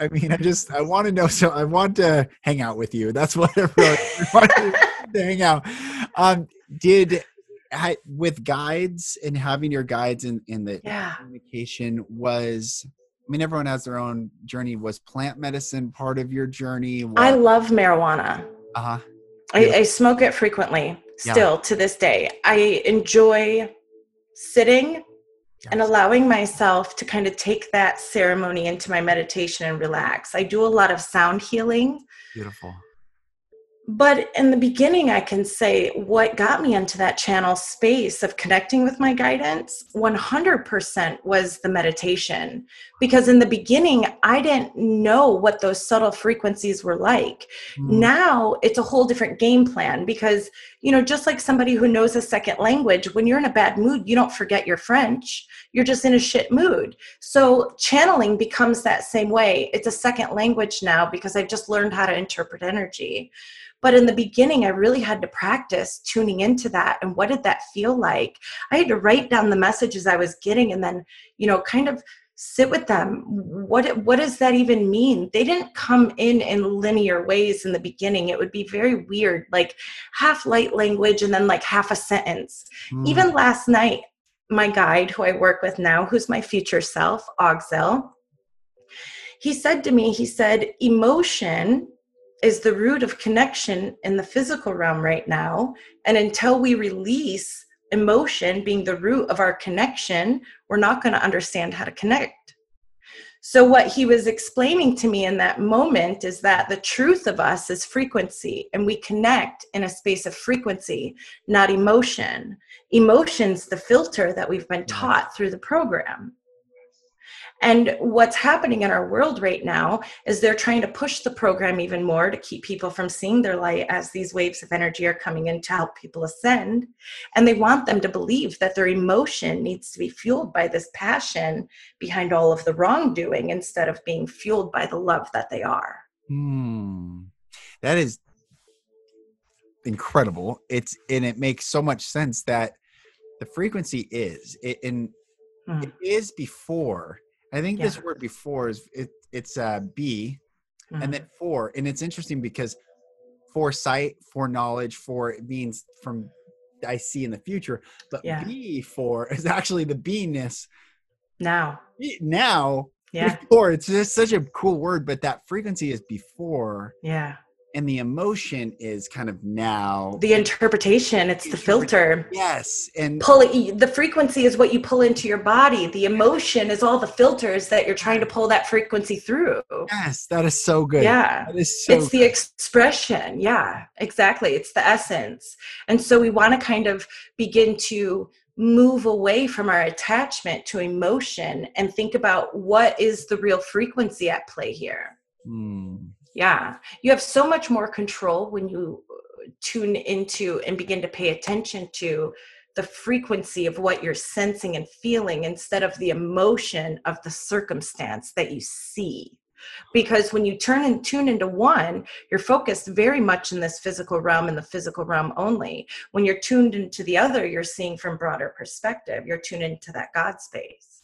I mean, I just I want to know. So I want to hang out with you. That's [LAUGHS] what I really want to, to [LAUGHS] hang out. Um, did ha, with guides and having your guides in in the yeah communication was. I mean, everyone has their own journey. Was plant medicine part of your journey? i love marijuana uh huh. I, I smoke it frequently Yeah. still to this day i enjoy sitting and allowing myself to kind of take that ceremony into my meditation and relax. I do a lot of sound healing, Beautiful. but in the beginning, I can say what got me into that channel space of connecting with my guidance 100% was the meditation. Because in the beginning, I didn't know what those subtle frequencies were like. Hmm. now it's a whole different game plan because you know just like somebody who knows a second language when you're in a bad mood you don't forget your french. You're just in a shit mood. So channeling becomes that same way. It's a second language now because i've just learned how to interpret energy. But in the beginning i really had to practice tuning into that and what did that feel like? I had to write down the messages i was getting and then you know kind of sit with them. What what does that even mean? They didn't come in in linear ways in the beginning. It would be very weird like half light language and then like half a sentence. Hmm. even last night my guide who i work with now who's my future self Ogzel, he said to me he said emotion is the root of connection in the physical realm right now and until we release emotion being the root of our connection we're not going to understand how to connect. So what he was explaining to me in that moment is that the truth of us is frequency and we connect in a space of frequency not emotion. Emotions the filter that we've been mm-hmm. taught through the program and what's happening in our world right now is they're trying to push the program even more to keep people from seeing their light as these waves of energy are coming in to help people ascend. And they want them to believe that their emotion needs to be fueled by this passion behind all of the wrongdoing instead of being fueled by the love that they are. Hmm. That is incredible. It's and it makes so much sense that the frequency is it and Hmm. it is before. I think this word before is it it's uh B and then for and it's interesting because foresight, foreknowledge, for it means from I see in the future, but Yeah. B for [LAUGHS] is actually the beingness now. Be- now Yeah. before it's just such a cool word but that frequency is before Yeah. And the emotion is kind of now The interpretation, it's the filter. yes and pull the frequency is what you pull into your body. The emotion is all the filters that you're trying to pull that frequency through. Yes that is so good. Yeah. That is so it's the expression. Yeah exactly. It's the essence. And so we want to kind of begin to move away from our attachment to emotion and think about what is the real frequency at play here. Hmm. Yeah. You have so much more control when you uh, tune into and begin to pay attention to the frequency of what you're sensing and feeling instead of the emotion of the circumstance that you see. Because when you turn and tune into one you're focused very much in this physical realm and the physical realm only. When you're tuned into the other you're seeing from broader perspective. You're tuned into that god space.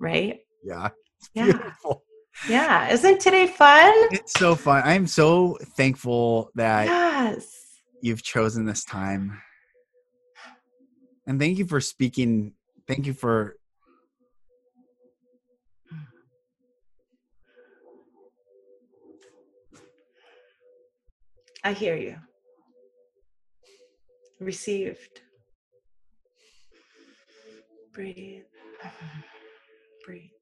Right? Yeah. Yeah. Beautiful yeah isn't today fun it's so fun i'm so thankful that yes you've chosen this time and thank you for speaking thank you for I hear you. Received. Breathe. Mm-hmm. Breathe.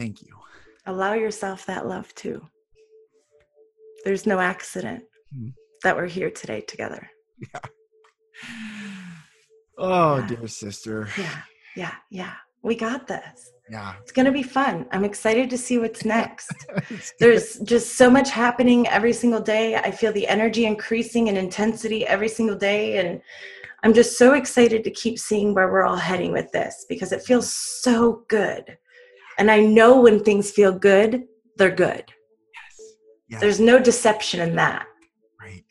Thank you Allow yourself that love too. There's no accident. Hmm. that we're here today together. Yeah. Oh, yeah. dear sister. Yeah. Yeah. Yeah. We got this. Yeah. It's going to be fun. I'm excited to see what's [LAUGHS] next. There's just so much happening every single day. I feel the energy increasing in intensity every single day. And I'm just so excited to keep seeing where we're all heading with this because it feels so good. And I know when things feel good, they're good. Yes. yes. There's no deception in that. Right.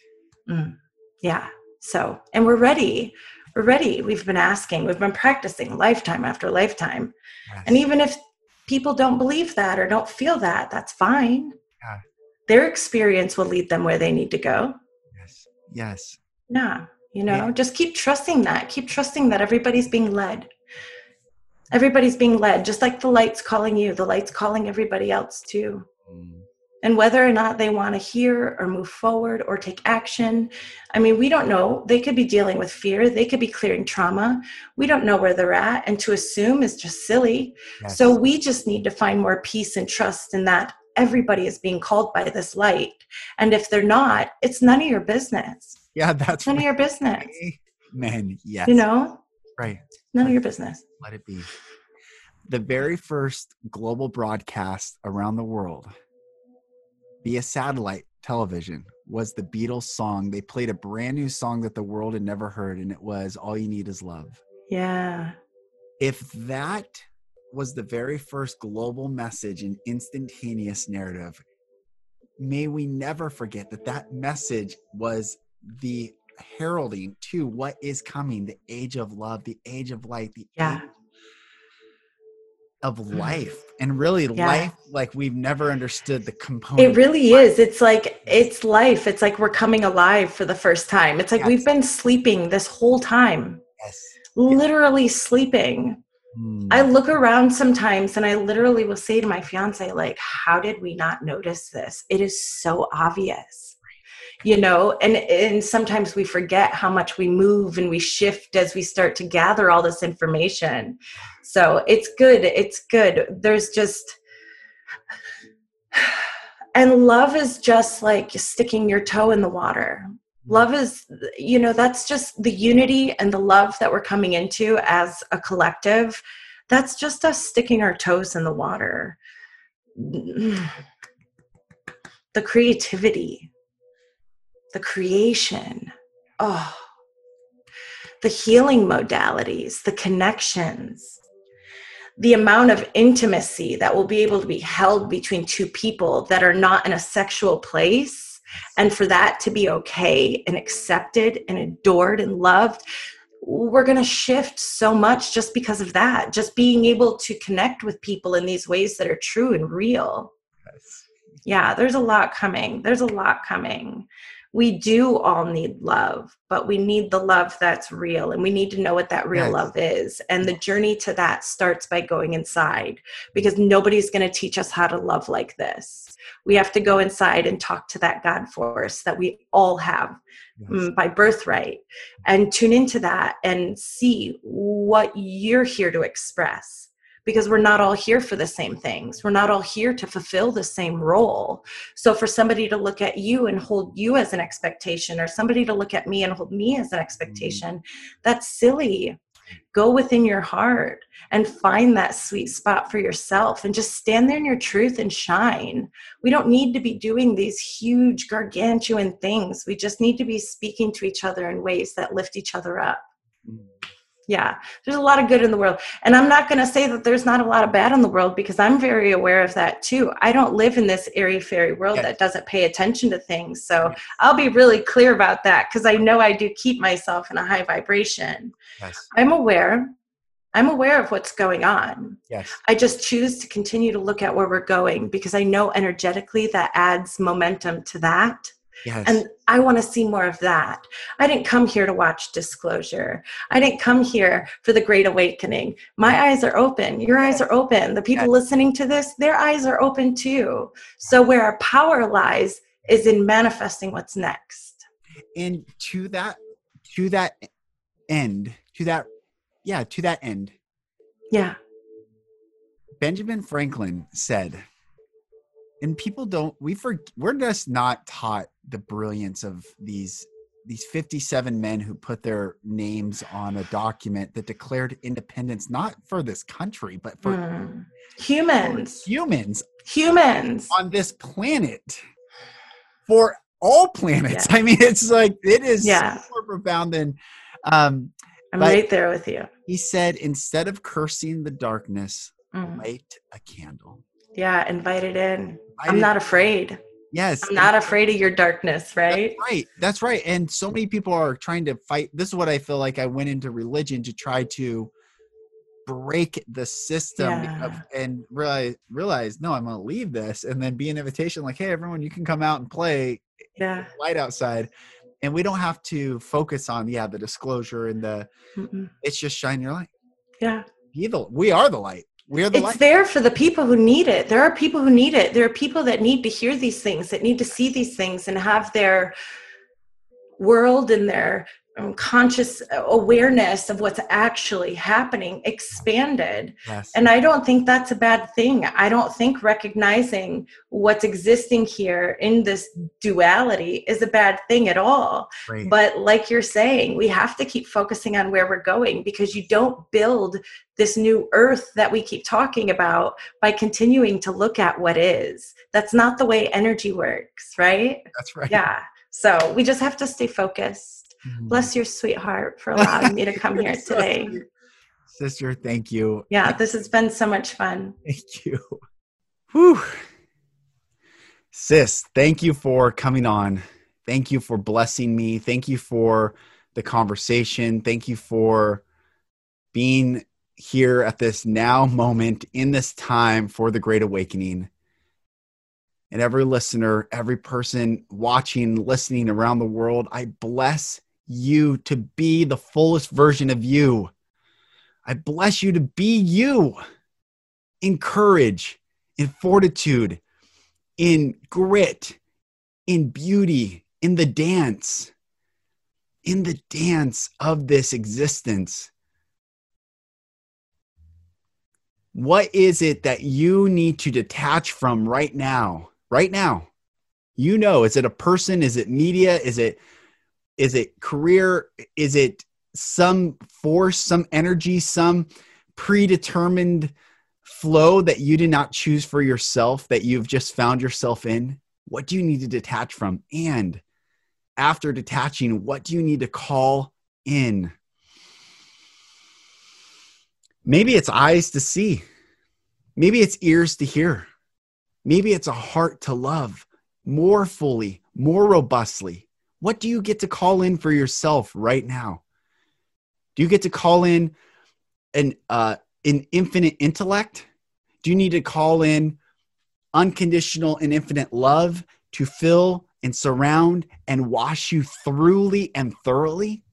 Mm. Yeah. So, and we're ready. We're ready. We've been asking, we've been practicing lifetime after lifetime. Yes. And even if people don't believe that or don't feel that, that's fine. Yeah. Their experience will lead them where they need to go. Yes. Yes. Yeah. You know, yeah. just keep trusting that. Keep trusting that everybody's being led. Everybody's being led, just like the light's calling you, the light's calling everybody else too. Mm and whether or not they want to hear or move forward or take action. I mean, we don't know. They could be dealing with fear, they could be clearing trauma. We don't know where they're at, and to assume is just silly. Yes. So we just need to find more peace and trust in that everybody is being called by this light. And if they're not, it's none of your business. Yeah, that's none right. of your business. Man, yes. You know? Right. None of your business. Let it be. The very first global broadcast around the world via satellite television was the Beatles song. They played a brand new song that the world had never heard, and it was All You Need Is Love. Yeah. If that was the very first global message and instantaneous narrative, may we never forget that that message was the heralding to what is coming the age of love, the age of light, the yeah. age of mm. life and really yeah. life like we've never understood the component it really is it's like it's life it's like we're coming alive for the first time it's like yes. we've been sleeping this whole time yes literally yes. sleeping mm. i look around sometimes and i literally will say to my fiance like how did we not notice this it is so obvious you know and and sometimes we forget how much we move and we shift as we start to gather all this information. So it's good it's good. There's just and love is just like sticking your toe in the water. Mm-hmm. Love is you know that's just the unity and the love that we're coming into as a collective. That's just us sticking our toes in the water. Mm-hmm. The creativity the creation. Oh, the healing modalities, the connections, the amount of intimacy that will be able to be held between two people that are not in a sexual place. And for that to be okay and accepted and adored and loved, we're going to shift so much just because of that. Just being able to connect with people in these ways that are true and real. Yes. Yeah, there's a lot coming. There's a lot coming we do all need love, but we need the love that's real and we need to know what that real yes. love is. And the journey to that starts by going inside because nobody's going to teach us how to love like this. We have to go inside and talk to that God force that we all have yes. Mm, by birthright and tune into that and see what you're here to express because we're not all here for the same things. We're not all here to fulfill the same role. So for somebody to look at you and hold you as an expectation, or somebody to look at me and hold me as an expectation, mm-hmm. that's silly. Go within your heart and find that sweet spot for yourself and just stand there in your truth and shine. We don't need to be doing these huge, gargantuan things. We just need to be speaking to each other in ways that lift each other up. Mm-hmm yeah there's a lot of good in the world. And i'm not going to say that there's not a lot of bad in the world because i'm very aware of that too. I don't live in this airy fairy world yes. that doesn't pay attention to things. So i'll be really clear about that because i know i do keep myself in a high vibration. Yes. i'm aware i'm aware of what's going on. Yes. I just choose to continue to look at where we're going because i know energetically that adds momentum to that Yes. And I want to see more of that. I didn't come here to watch disclosure. I didn't come here for the great awakening. My eyes are open. Your eyes are open. The people yes. listening to this, their eyes are open too. So, where our power lies is in manifesting what's next. And to that, to that end, to that, yeah, to that end. Yeah. Benjamin Franklin said, and people don't we for we're just not taught the brilliance of these these 57 men who put their names on a document that declared independence not for this country but for Mm. Humans. humans Humans. on this planet for all planets Yeah. [LAUGHS] i mean it's like it is Yeah. more profound than um I'm right there with you. he said instead of cursing the darkness Mm. light a candle Yeah, invite it in. I'm it- not afraid. Yes I'm not afraid of your darkness, right? That's right. That's right. And so many people are trying to fight. This is what I feel like I went into religion to try to break the system of, and realize realize no, I'm going to leave this and then be an invitation like, hey, everyone, you can come out and play Yeah. light outside. And we don't have to focus on yeah the disclosure and the. Mm-mm. It's just shine your light. Yeah. Be the we are the light. We are the It's light. there for the people who need it. There are people who need it. There are people that need to hear these things, that need to see these things and have their world and their conscious awareness of what's actually happening expanded. Yes. And I don't think that's a bad thing. I don't think recognizing what's existing here in this duality is a bad thing at all. But like you're saying, we have to keep focusing on where we're going because you don't build this new earth that we keep talking about by continuing to look at what is. That's not the way energy works, right? That's right. Yeah. So we just have to stay focused. Mhm. Bless your sweetheart for allowing me to come here [LAUGHS] so today. sweet. Sister, thank you. Yeah, this has been so much fun. Thank you. Whew. Sis, thank you for coming on. Thank you for blessing me. Thank you for the conversation. Thank you for being here at this now moment in this time for the Great Awakening. And every listener, every person watching, listening around the world, I bless you to be the fullest version of you. I bless you to be you in courage, in fortitude, in grit, in beauty, in the dance, in the dance of this existence. What is it that you need to detach from right now? Right now. You know, is it a person? Is it media? Is it is it career? Is it some force, some energy, some predetermined flow that you did not choose for yourself that you've just found yourself in? What do you need to detach from? And after detaching, what do you need to call in? Maybe it's eyes to see. Maybe it's ears to hear. Maybe it's a heart to love more fully, more robustly. What do you get to call in for yourself right now? Do you get to call in an uh, an infinite intellect? Do you need to call in unconditional and infinite love to fill and surround and wash you thoroughly and thoroughly?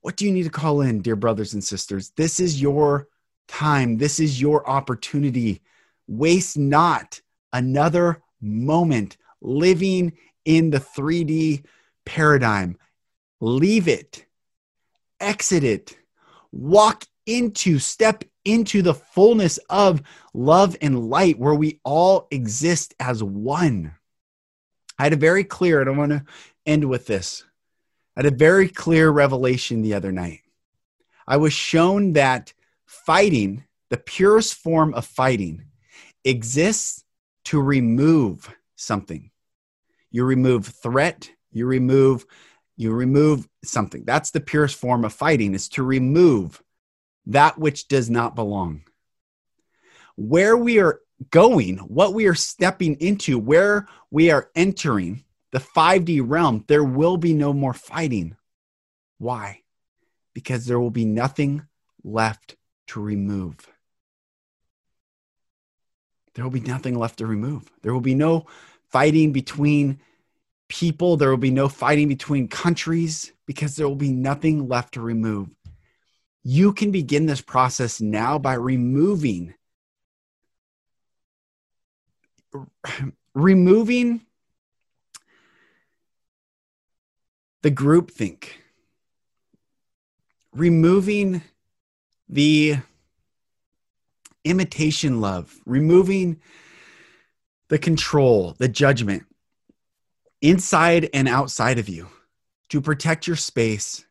What do you need to call in, dear brothers and sisters? This is your time. This is your opportunity. Waste not another moment living in the 3D paradigm. Leave it, exit it, walk into, step into the fullness of love and light where we all exist as one. I had a very clear, and I want to end with this. I had a very clear revelation the other night. I was shown that fighting, the purest form of fighting, exists to remove something. You remove threat, you remove you remove something. That's the purest form of fighting is to remove that which does not belong. Where we are going, what we are stepping into, where we are entering the 5D realm, there will be no more fighting. Why? Because there will be nothing left to remove. There will be nothing left to remove. There will be no fighting between people. There will be no fighting between countries because there will be nothing left to remove. You can begin this process now by removing removing the groupthink, removing the imitation love, removing the control, the judgment inside and outside of you to protect your space,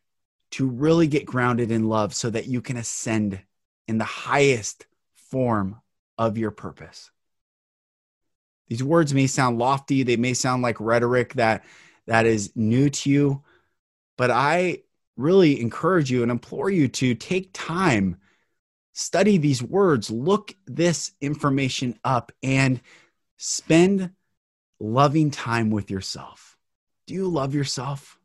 to really get grounded in love so that you can ascend in the highest form of your purpose. These words may sound lofty, they may sound like rhetoric that that is new to you, but I really encourage you and implore you to take time study these words, look this information up and spend loving time with yourself. Do you love yourself?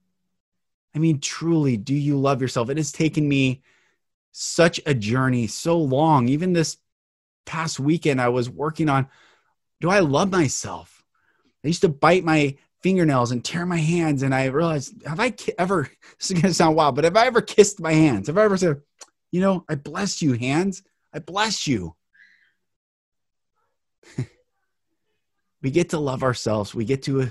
I mean, truly, do you love yourself? It has taken me such a journey, so long. Even this past weekend, I was working on do I love myself? I used to bite my fingernails and tear my hands, and I realized, have I ever, [LAUGHS] this is to sound wild, but have I ever kissed my hands? Have I ever said, you know, I bless you, hands. I bless you. [LAUGHS] we get to love ourselves. We get to uh,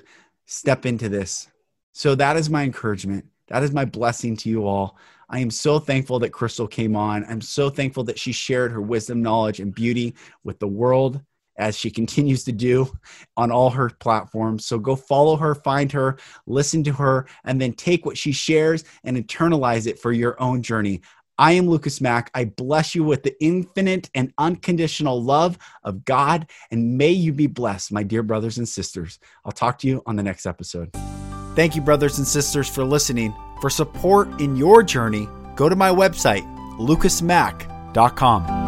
step into this. So that is my encouragement. That is my blessing to you all. I am so thankful that Crystal came on. I'm so thankful that she shared her wisdom, knowledge, and beauty with the world as she continues to do on all her platforms. So go follow her, find her, listen to her, and then take what she shares and internalize it for your own journey. I am Lucas Mack. I bless you with the infinite and unconditional love of God, and may you be blessed, my dear brothers and sisters. I'll talk to you on the next episode. Thank you, brothers and sisters, for listening. For support in your journey, go to my website, lucasmack.com.